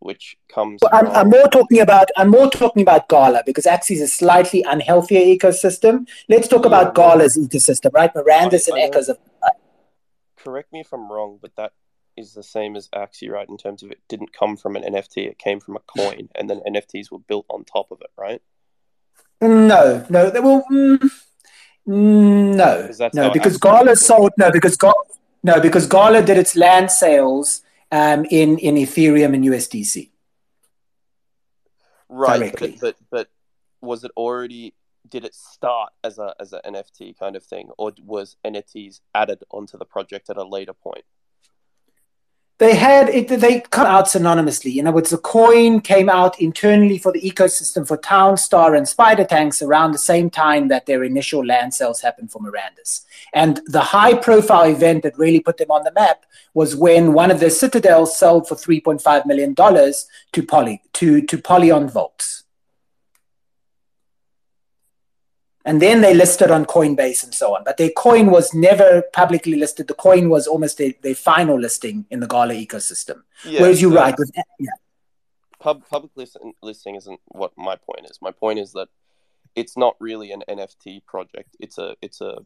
Which comes. Well, I'm, I'm more talking about I'm more talking about Gala because Axie is a slightly unhealthier ecosystem. Let's talk Yeah, about Gala's ecosystem, right? Mirandus I- and I Echoes of correct me if I'm wrong, but that is the same as Axie, right? In terms of it didn't come from an NFT, it came from a coin, and then NFTs were built on top of it, right? No, no, they will. Mm, no, Because that's no, because Gala sold. No, because Gala, no, because Gala did its land sales um, in in Ethereum and USDC. Right, directly. but, but but was it already? Did it start as a as an NFT kind of thing, or was NFTs added onto the project at a later point? They had it they come out synonymously. You know it's the coin came out internally for the ecosystem for town star and spider tanks around the same time that their initial land sales happened for mirandus and the high profile event that really put them on the map was when one of the citadels sold for 3.5 million dollars to poly to to polyon vaults and then they listed on Coinbase and so on. But their coin was never publicly listed. The coin was almost their, their final listing in the Gala ecosystem. Yeah, Whereas you so right with yeah. Pub, public listing, listing isn't what my point is. My point is that it's not really an NFT project. It's a it's a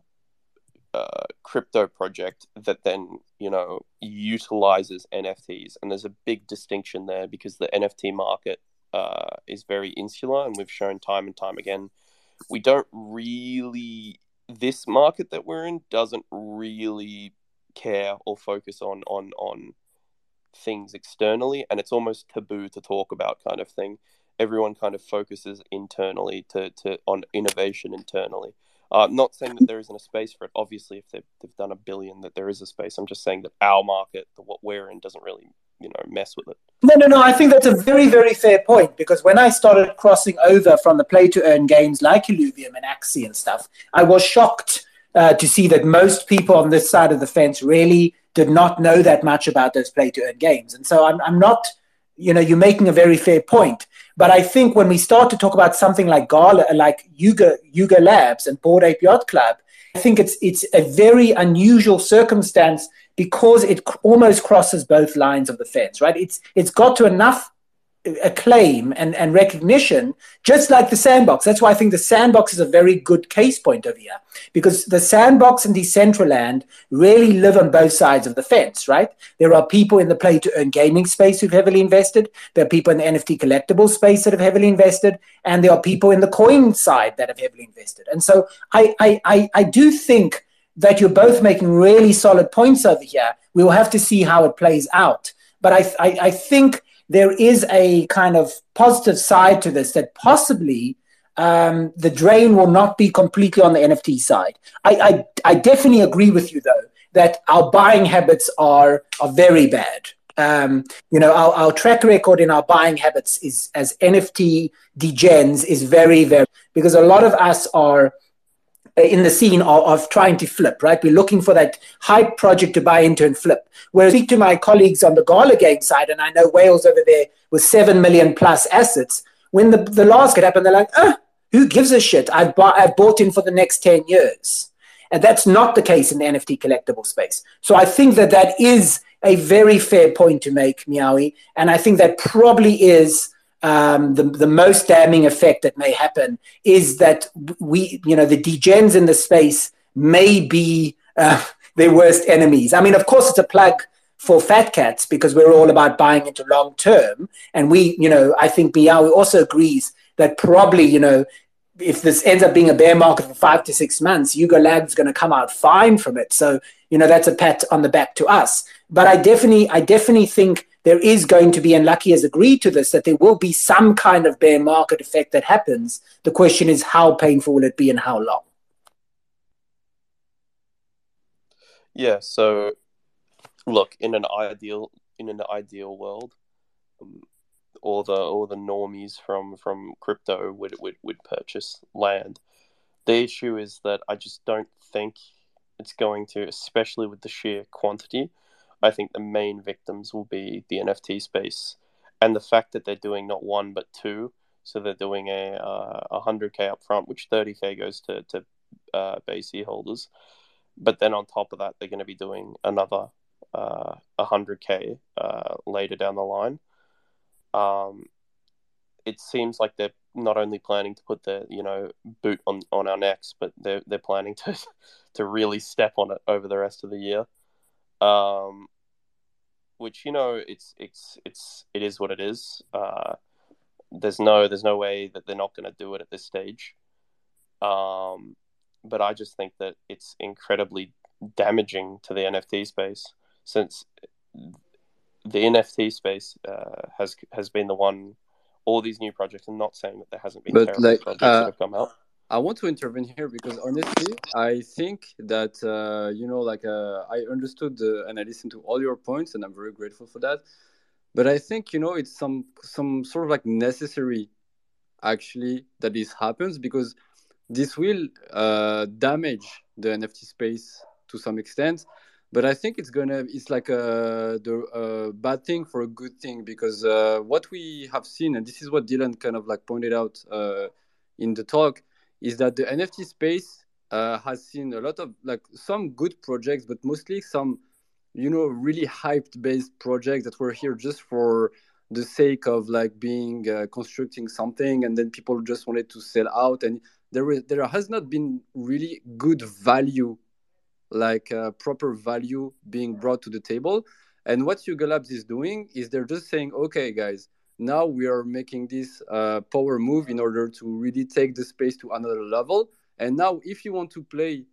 uh, crypto project that then you know utilizes NFTs, and there's a big distinction there because the NFT market uh, is very insular, and we've shown time and time again we don't really this market that we're in doesn't really care or focus on on on things externally and it's almost taboo to talk about kind of thing. Everyone kind of focuses internally to, to on innovation internally. Uh, not saying that there isn't a space for it. Obviously if they've, they've done a billion that there is a space. I'm just saying that our market the, what we're in doesn't really you know mess with it. No no no i think that's a very very fair point because when i started crossing over from the play to earn games like illuvium and axie and stuff i was shocked uh, to see that most people on this side of the fence really did not know that much about those play to earn games and so I'm, I'm not you know you're making a very fair point but i think when we start to talk about something like gala like yuga yuga labs and Bored ape yacht club i think it's it's a very unusual circumstance because it almost crosses both lines of the fence, right? It's it's got to enough acclaim and, and recognition, just like the sandbox. That's why I think the sandbox is a very good case point over here, because the sandbox and Decentraland really live on both sides of the fence, right? There are people in the play to earn gaming space who've heavily invested. There are people in the NFT collectible space that have heavily invested, and there are people in the coin side that have heavily invested. And so I I I, I do think that you're both making really solid points over here. We will have to see how it plays out. But I, I, I think there is a kind of positive side to this that possibly um, the drain will not be completely on the NFT side. I, I, I definitely agree with you, though, that our buying habits are, are very bad. Um, you know, our, our track record in our buying habits is as NFT degens is very, very because a lot of us are in the scene of, of, trying to flip, right? We're looking for that hype project to buy into and flip. Whereas I speak to my colleagues on the Gala side, and I know whales over there with 7 million plus assets, when the, the last could happen, they're like, ah, who gives a shit? I've, bought, I've bought in for the next 10 years. And that's not the case in the NFT collectible space. So I think that that is a very fair point to make, Meowy. And I think that probably is um, the, the most damning effect that may happen is that we, you know, the degens in the space may be uh, their worst enemies. I mean, of course, it's a plug for fat cats because we're all about buying into long term. And we, you know, I think Meow also agrees that probably, you know, if this ends up being a bear market for five to six months, Yuga Lab's going to come out fine from it. So, you know, that's a pat on the back to us. But I definitely, I definitely think there is going to be, and Lucky has agreed to this, that there will be some kind of bear market effect that happens. The question is, how painful will it be and how long? Yeah. So, look, in an ideal in an ideal world, um, all the all the normies from from crypto would would would purchase land. The issue is that I just don't think it's going to, especially with the sheer quantity. I think the main victims will be the NFT space, and the fact that they're doing not one but two. So they're doing a uh, 100k up front, which 30k goes to to uh, BAYC holders, but then on top of that, they're going to be doing another uh, 100k uh, later down the line. Um, it seems like they're not only planning to put the you know boot on, on our necks, but they're they're planning to to really step on it over the rest of the year um, which you know it's it's it's it is what it is. Uh, there's no there's no way that they're not going to do it at this stage. Um, but I just think that it's incredibly damaging to the NFT space since the NFT space uh, has has been the one. All these new projects. I'm not saying that there hasn't been but terrible like, projects uh, that have come out. I want to intervene here because honestly, I think that uh, you know, like uh, I understood uh, and I listened to all your points, and I'm very grateful for that. But I think you know it's some some sort of like necessary, actually, that this happens because this will uh, damage the NFT space to some extent. But I think it's gonna it's like a the a bad thing for a good thing because uh, what we have seen, and this is what Dylan kind of like pointed out uh, in the talk is that the NFT space uh, has seen a lot of like some good projects, but mostly some, you know, really hyped based projects that were here just for the sake of like being uh, constructing something, and then people just wanted to sell out, and there was there has not been really good value, like uh, proper value being brought to the table. And what Yuga Labs is doing is they're just saying, okay, guys, now we are making this uh, power move in order to really take the space to another level. And now, if you want to play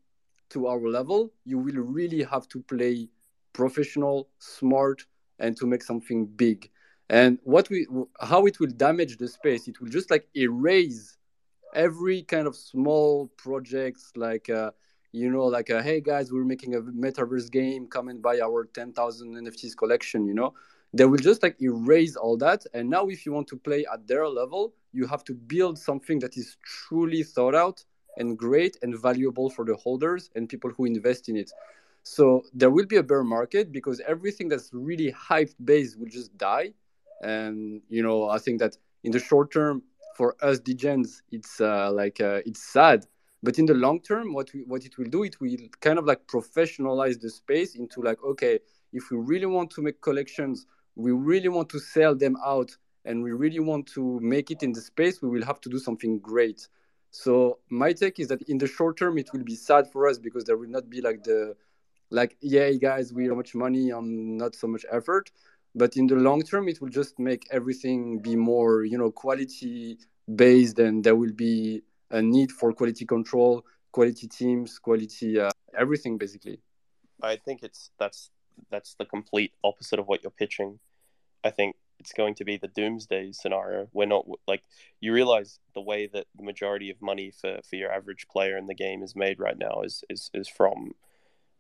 to our level, you will really have to play professional, smart, and to make something big. And what we, how it will damage the space, it will just like erase every kind of small projects, like uh, you know, like uh, hey guys, we're making a metaverse game, come and buy our ten thousand NFTs collection, you know they will just like erase all that. And now if you want to play at their level you have to build something that is truly thought out and great and valuable for the holders and people who invest in it. So there will be a bear market because everything that's really hyped based will just die. And you know i think that in the short term for us degens it's uh, like uh, it's sad. But in the long term what we, what it will do it will kind of like professionalize the space into like okay if we really want to make collections we really want to sell them out and we really want to make it in the space, we will have to do something great. So my take is that in the short term, it will be sad for us because there will not be like the, like, yeah, guys, we have much money and not so much effort. But in the long term, it will just make everything be more, you know, quality based, and there will be a need for quality control, quality teams, quality uh, everything, basically. I think it's that's that's the complete opposite of what you're pitching. I think it's going to be the doomsday scenario. We're not like you realize the way that the majority of money for, for your average player in the game is made right now is is, is from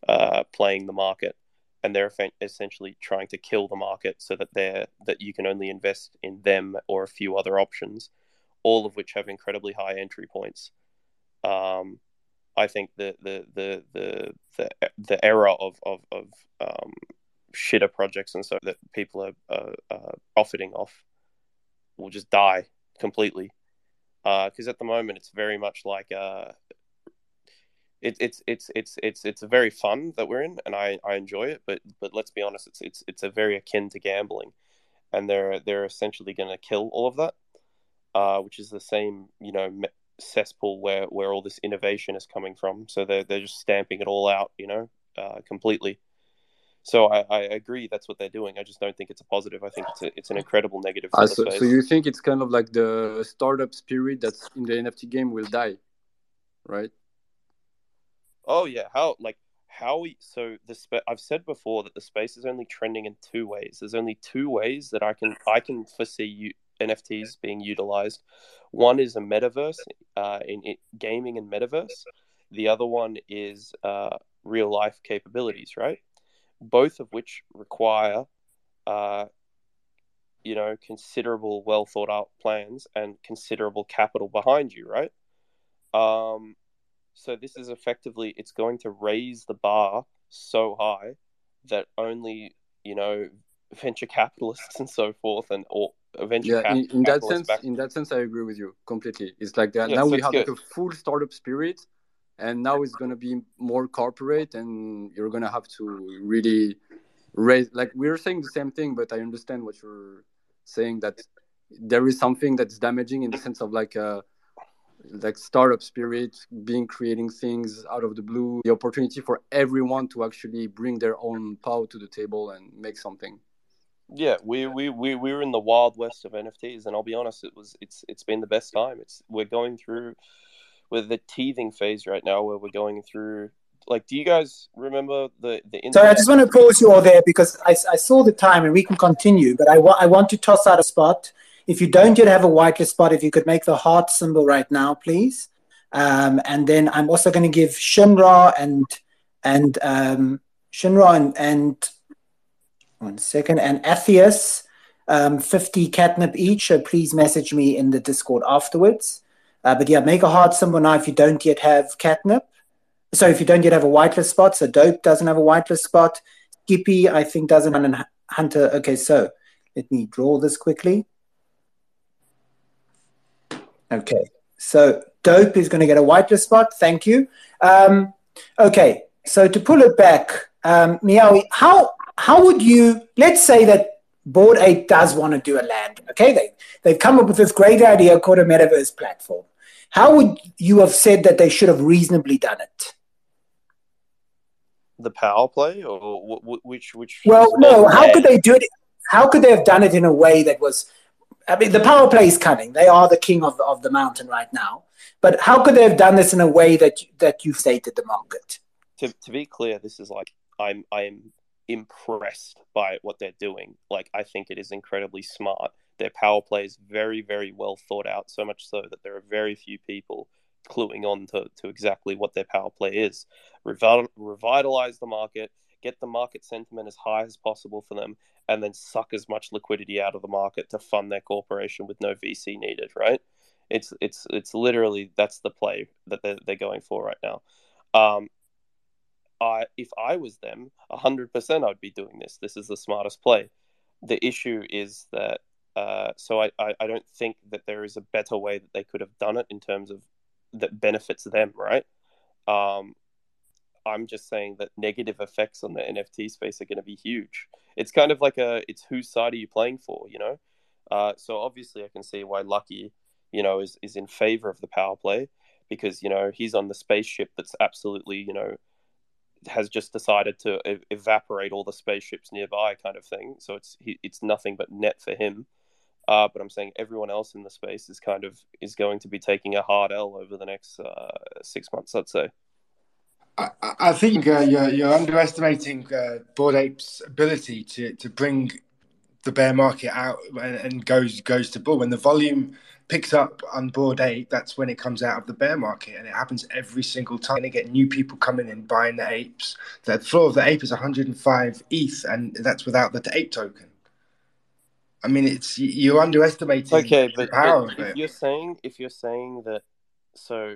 uh, playing the market, and they're essentially trying to kill the market so that they're that you can only invest in them or a few other options, all of which have incredibly high entry points. Um, I think the the the the the, the era of of, of um, shitter projects and so that people are, are, are profiting off will just die completely. Because uh, at the moment, it's very much like uh, it, it's it's it's it's it's a very fun that we're in, and I, I enjoy it. But but let's be honest, it's it's it's a very akin to gambling, and they're they're essentially going to kill all of that, uh, which is the same you know cesspool where where all this innovation is coming from. So they're they're just stamping it all out, you know, uh, completely. So I, I agree that's what they're doing. I just don't think it's a positive. I think it's a, it's an incredible negative. So, so you think it's kind of like the startup spirit that's in the NFT game will die, right? Oh yeah, how like how we so the spe- I've said before that the space is only trending in two ways. There's only two ways that I can I can foresee you NFTs being utilized. One is a metaverse uh, in, in, gaming and metaverse. The other one is uh, real life capabilities, right? Both of which require, uh, you know, considerable, well thought out plans and considerable capital behind you, right? Um, so this is effectively it's going to raise the bar so high that only you know venture capitalists and so forth and or venture yeah, in, in that sense back. in that sense i agree with you completely it's like that yeah, now so we have like a full startup spirit and now it's going to be more corporate and you're going to have to really raise like we're saying the same thing but i understand what you're saying that there is something that's damaging in the sense of like uh like startup spirit being creating things out of the blue the opportunity for everyone to actually bring their own power to the table and make something yeah, we, we, we, we were in the wild west of NFTs, and I'll be honest, it was it's it's been the best time. It's we're going through with the teething phase right now, where we're going through. Like, do you guys remember the the? Internet? Sorry, I just want to pause you all there because I, I saw the time and we can continue, but I want I want to toss out a spot. If you don't yet have a whitelist spot, if you could make the heart symbol right now, please. Um, and then I'm also going to give Shinra and and um, Shinra and, and one second and Atheus um, 50 catnip each. So please message me in the Discord afterwards. Uh, but yeah, make a heart symbol now if you don't yet have catnip. So if you don't yet have a whitelist spot, so Dope doesn't have a whitelist spot. Skippy, I think, doesn't. And Hunter. Okay, so let me draw this quickly. Okay, so Dope is going to get a whitelist spot. Thank you. Um, okay, so to pull it back, um, how how would you? Let's say that Bored Ape does want to do a land. Okay, they they've come up with this great idea called a metaverse platform. How would you have said that they should have reasonably done it? The power play, or which which? Well, no. How could they do it? How could they have done it in a way that was? I mean, the power play is coming. They are the king of the, of the mountain right now. But how could they have done this in a way that that you've stated the market? To to be clear, this is like I'm I'm impressed by what they're doing. Like I think it is incredibly smart. Their power play is very, very well thought out, so much so that there are very few people cluing on to, to exactly what their power play is. Revital, revitalize the market, get the market sentiment as high as possible for them, and then suck as much liquidity out of the market to fund their corporation with no VC needed, right? It's it's it's literally that's the play that they're, they're going for right now. Um, I if I was them, hundred percent I'd be doing this. This is the smartest play. The issue is that uh, so I, I, I don't think that there is a better way that they could have done it in terms of that benefits them, right? Um, I'm just saying that negative effects on the NFT space are going to be huge. It's kind of like a it's whose side are you playing for, you know? Uh, so obviously I can see why Lucky, you know, is is in favor of the power play because you know he's on the spaceship that's absolutely you know has just decided to ev- evaporate all the spaceships nearby, kind of thing. So it's he, it's nothing but net for him. Uh, but I'm saying everyone else in the space is kind of is going to be taking a hard L over the next uh, six months, I'd say. I, I think uh, you're, you're underestimating uh, Bored Ape's ability to, to bring the bear market out and, and goes goes to bull when the volume picks up on Bored Ape, that's when it comes out of the bear market, and it happens every single time. They get new people coming in buying the apes. The floor of the ape is 105 ETH, and that's without the ape token. I mean, it's you're underestimating. Okay, but, but if you're saying if you're saying that, so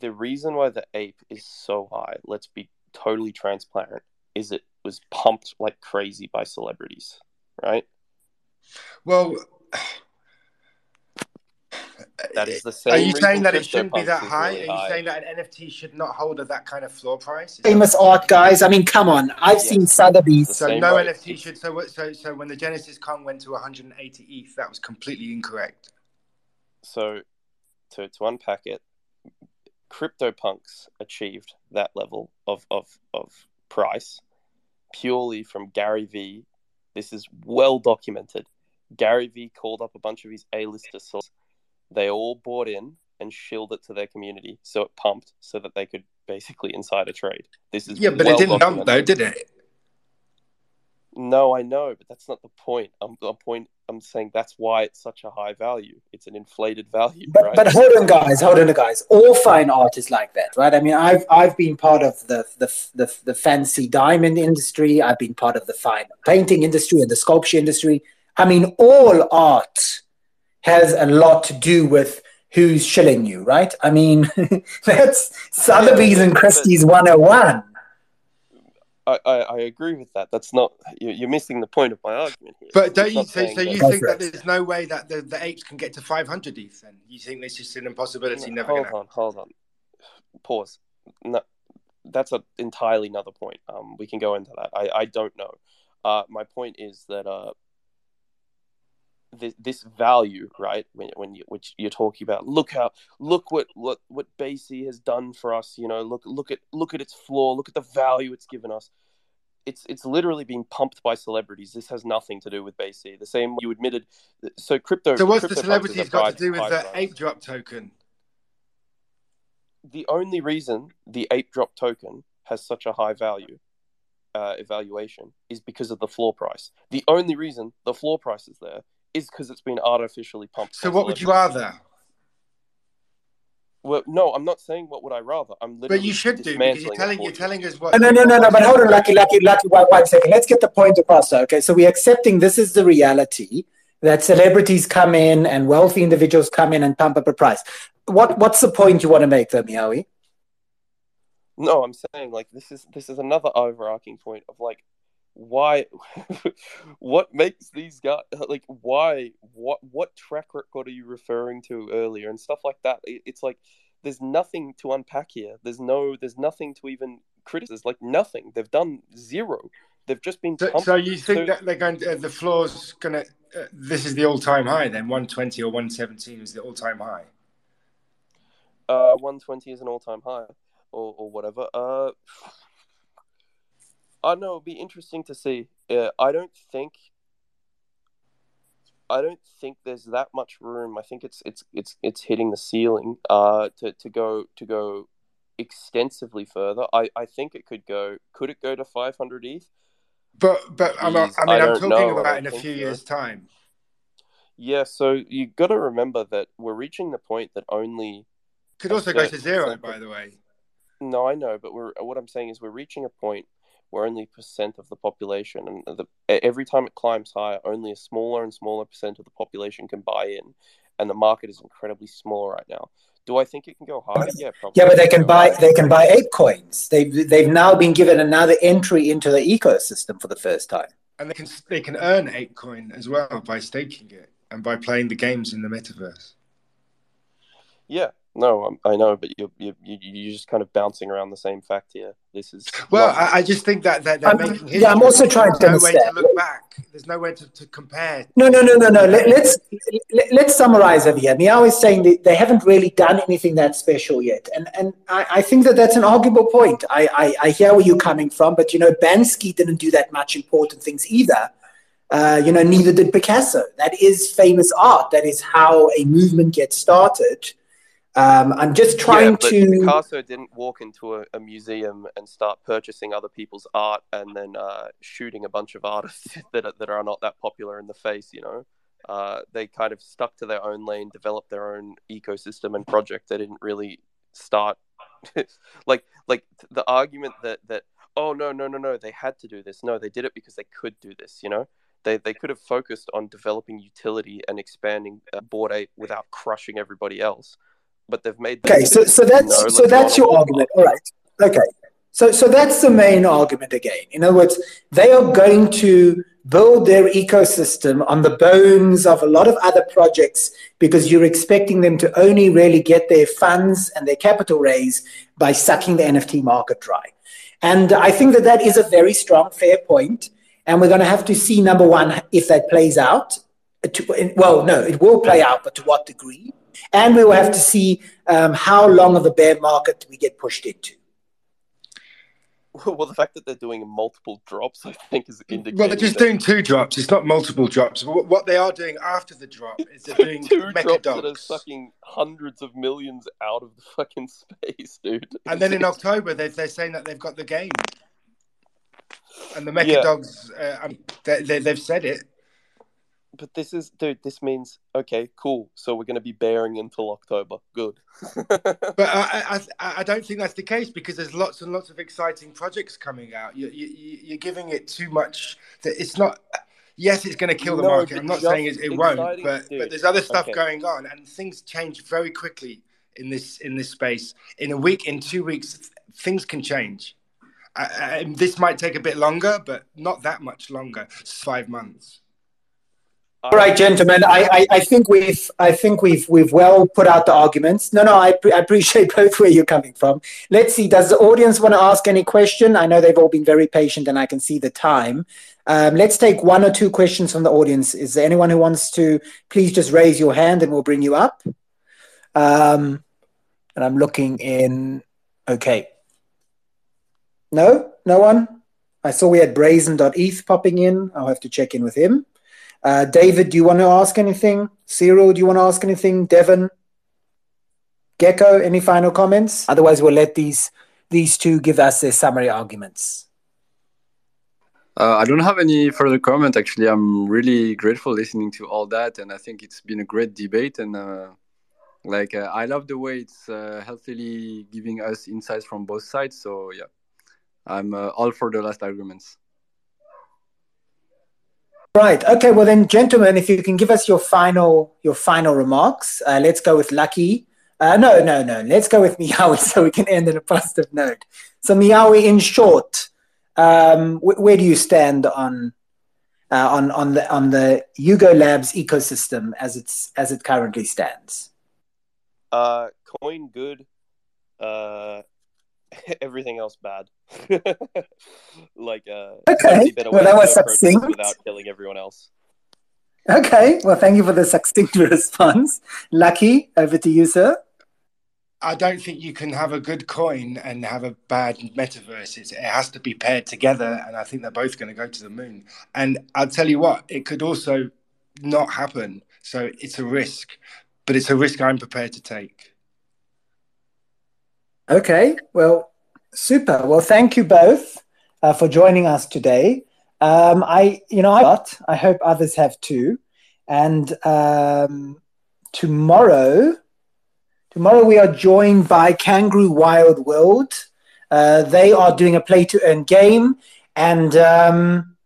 the reason why the ape is so high, let's be totally transparent, is it was pumped like crazy by celebrities, right? Well Uh, that is the same. Are you saying that it shouldn't be that high? Really Are you high. saying that an NFT should not hold at that kind of floor price? Famous art, guys. I mean, come on. I've yes. seen Sotheby's. So no way. NFT should. So so so when the Genesis Con went to 180 ETH, that was completely incorrect. So, to to unpack it, CryptoPunks achieved that level of of of price purely from Gary V. This is well documented. Gary V called up a bunch of his A-listers they all bought in and shilled it to their community, so it pumped, so that they could basically inside a trade. This is yeah, but well it didn't pump though, did it? No, I know, but that's not the point. I'm the point. I'm saying that's why it's such a high value. It's an inflated value. But, right? but hold on, guys. Hold on, guys. All fine art is like that, right? I mean, I've I've been part of the the the, the fancy diamond industry. I've been part of the fine painting industry and the sculpture industry. I mean, all art has a lot to do with who's shilling you, right? I mean, that's Sotheby's and Christie's 101. I, I, I, agree with that. That's not you're, you're, missing the point of my argument here. But don't you? So, so you think that there's no way that the, the apes can get to 500 ETH? Then you think it's just an impossibility? No, never. Hold gonna... on, hold on. Pause. No, that's an entirely another point. Um, we can go into that. I, I don't know. Uh, my point is that uh, this, this value, right? When when you which you're talking about, look how look what what what BAYC has done for us. You know, look look at look at its floor, look at the value it's given us. It's it's literally being pumped by celebrities. This has nothing to do with BAYC. The same you admitted. So crypto. So what's crypto the celebrities got to do with the ape drop token? The only reason the ape drop token has such a high value uh, evaluation is because of the floor price. The only reason the floor price is there is because it's been artificially pumped. So, what would you rather? Well, no, I'm not saying what would I rather. I'm literally. But you should do because you're telling you're telling us what. No, no, no, no. But hold on, Lucky, Lucky, Lucky. One, one second. Let's get the point across. though, Okay, so we're accepting this is the reality that celebrities come in and wealthy individuals come in and pump up a price. What What's the point you want to make, though, Meowy? No, I'm saying like this is this is another overarching point of like why what makes these guys like why what what track record are you referring to earlier and stuff like that It- it's like there's nothing to unpack here there's no there's nothing to even criticize like nothing they've done zero they've just been So, so you think that they're going? To, uh, the floor's gonna. Uh, this is the all-time high. Then 120 or 117 is the all-time high. uh 120 is an all-time high or, or whatever uh i don't know it'd be interesting to see uh, i don't think i don't think there's that much room i think it's it's it's it's hitting the ceiling uh to, to go to go extensively further i i think it could go could it go to 500 eth But but I'm, I mean I I'm talking know, about in a few so. years' time. yeah so you've got to remember that we're reaching the point that only Could also go to zero, by the way. No, I know, but we're what I'm saying is we're reaching a point where only percent of the population, and the, every time it climbs higher, only a smaller and smaller percent of the population can buy in, and the market is incredibly small right now. Do I think it can go higher? Yeah, probably. Yeah, but they can buy higher. they can buy ape coins. They've they've now been given another entry into the ecosystem for the first time. And they can they can earn ApeCoin as well by staking it and by playing the games in the metaverse. Yeah, no, I'm, know, but you're you you you're just kind of bouncing around the same fact here. This is Well, not- I, I just think that, that they're I'm- making history. yeah, I'm also trying to There's no way to look back. There's no way to, to compare. No, no, no, no, no. Let, let's let, let's summarize over here. Meowy is saying that they haven't really done anything that special yet, and and I, I think that that's an arguable point. I, I I hear where you're coming from, but you know, Bansky didn't do that much important things either. Uh, you know, neither did Picasso. That is famous art. That is how a movement gets started. Um, I'm just trying yeah, to. Picasso didn't walk into a, a museum and start purchasing other people's art and then uh, shooting a bunch of artists that are, that are not that popular in the face. You know, uh, they kind of stuck to their own lane, developed their own ecosystem and project. They didn't really start like like the argument that that oh no no no no they had to do this. No, they did it because they could do this. You know. They, they could have focused on developing utility and expanding uh, Bored Ape without crushing everybody else, but they've made Okay, so so that's no, so that's your argument. All right. Okay. So so that's the main argument again. In other words, they are going to build their ecosystem on the bones of a lot of other projects because you're expecting them to only really get their funds and their capital raise by sucking the NFT market dry. And I think that that is a very strong, fair point. And we're going to have to see number one if that plays out. To, well, no, it will play out, but to what degree? And we will have to see um, how long of a bear market we get pushed into. Well, the fact that they're doing multiple drops, I think, is indicating. Well, they're just that doing two drops. It's not multiple drops. What what they are doing after the drop is they're doing two mecha drops that are dogs. sucking hundreds of millions out of the fucking space, dude. And then in October, they they're saying that they've got the game. And the mecha Yeah. dogs, uh, they, they, they've said it. But this is, dude. This means okay, cool. So we're gonna be bearing until October. Good. But I, I, I don't think that's the case because there's lots and lots of exciting projects coming out. You, you, you- you're giving it too much. That it's not. Yes, it's going to kill the No, market. I'm not saying it, it won't, but dude, but there's other stuff okay. going on, and things change very quickly in this in this space. In a week, in two weeks, things can change. I, I, this might take a bit longer, but not that much longer. Five months. All right, gentlemen. I, I, I think we've I think we've we've well put out the arguments. No, no, I, pre- I appreciate both where you're coming from. Let's see. Does the audience want to ask any question? I know they've all been very patient, and I can see the time. Um, let's take one or two questions from the audience. Is there anyone who wants to? Please just raise your hand, and we'll bring you up. Um, and I'm looking in. Okay. No, no one. I saw we had brazen.eth popping in. I'll have to check in with him. Uh, David, do you want to ask anything? Cyril, do you want to ask anything? Devon, Gecko, any final comments? Otherwise, we'll let these these two give us their summary arguments. Uh, I don't have any further comment. Actually, I'm really grateful listening to all that, and I think it's been a great debate. And uh, like uh, I love the way it's uh, healthily giving us insights from both sides. So yeah, I'm uh, all for the last arguments. Right. Okay. Well, then, gentlemen, if you can give us your final your final remarks. Uh, let's go with Lucky. Uh, no, no, no. Let's go with Meowy so we can end on a positive note. So, Meowy, in short, um, wh- where do you stand on uh, on on the on the Yuga Labs ecosystem as it's as it currently stands? Uh, coin good. Everything else bad. like uh, Okay. Well, that was succinct. without killing everyone else. Okay. Well, thank you for the succinct response. Lucky, over to you, sir. I don't think you can have a good coin and have a bad metaverse. It's, it has to be paired together, and I think they're both going to go to the moon. And I'll tell you what, it could also not happen. So it's a risk, but it's a risk I'm prepared to take. Okay, well, super. Well, thank you both uh, for joining us today. Um, I, you know, I. I hope others have too. And um, tomorrow, tomorrow we are joined by Kangaroo Wild World. Uh, they are doing a play to earn game, and um,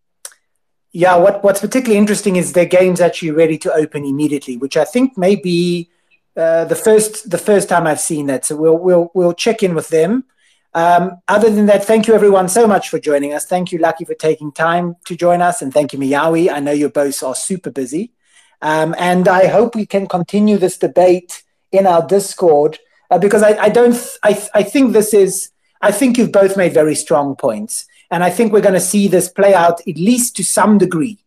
yeah, what what's particularly interesting is their game's actually ready to open immediately, which I think may be uh, the first the first time I've seen that. So we'll we'll we'll check in with them. Um, other than that, thank you everyone so much for joining us. Thank you, Lucky, for taking time to join us, and thank you, Meowy. I know you both are super busy, um, and I hope we can continue this debate in our Discord uh, because I, I don't I I think this is I think you've both made very strong points, and I think we're going to see this play out at least to some degree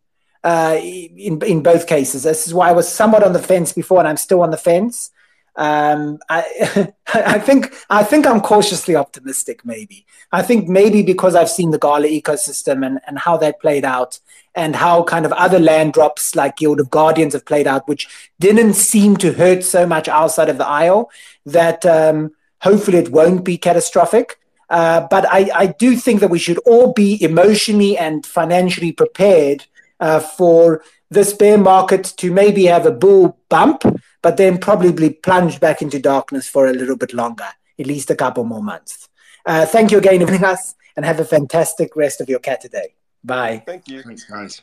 uh, in in both cases. This is why I was somewhat on the fence before, and I'm still on the fence. Um, I I think I think I'm cautiously optimistic. Maybe I think maybe because I've seen the Gala ecosystem and and how that played out, and how kind of other land drops like Guild of Guardians have played out, which didn't seem to hurt so much outside of the Isle. That um, hopefully it won't be catastrophic. Uh, but I, I do think that we should all be emotionally and financially prepared uh, for this bear market to maybe have a bull bump, but then probably plunge back into darkness for a little bit longer, at least a couple more months. Uh, thank you again for joining us and have a fantastic rest of your cat today. Bye. Thank you. Thanks, guys.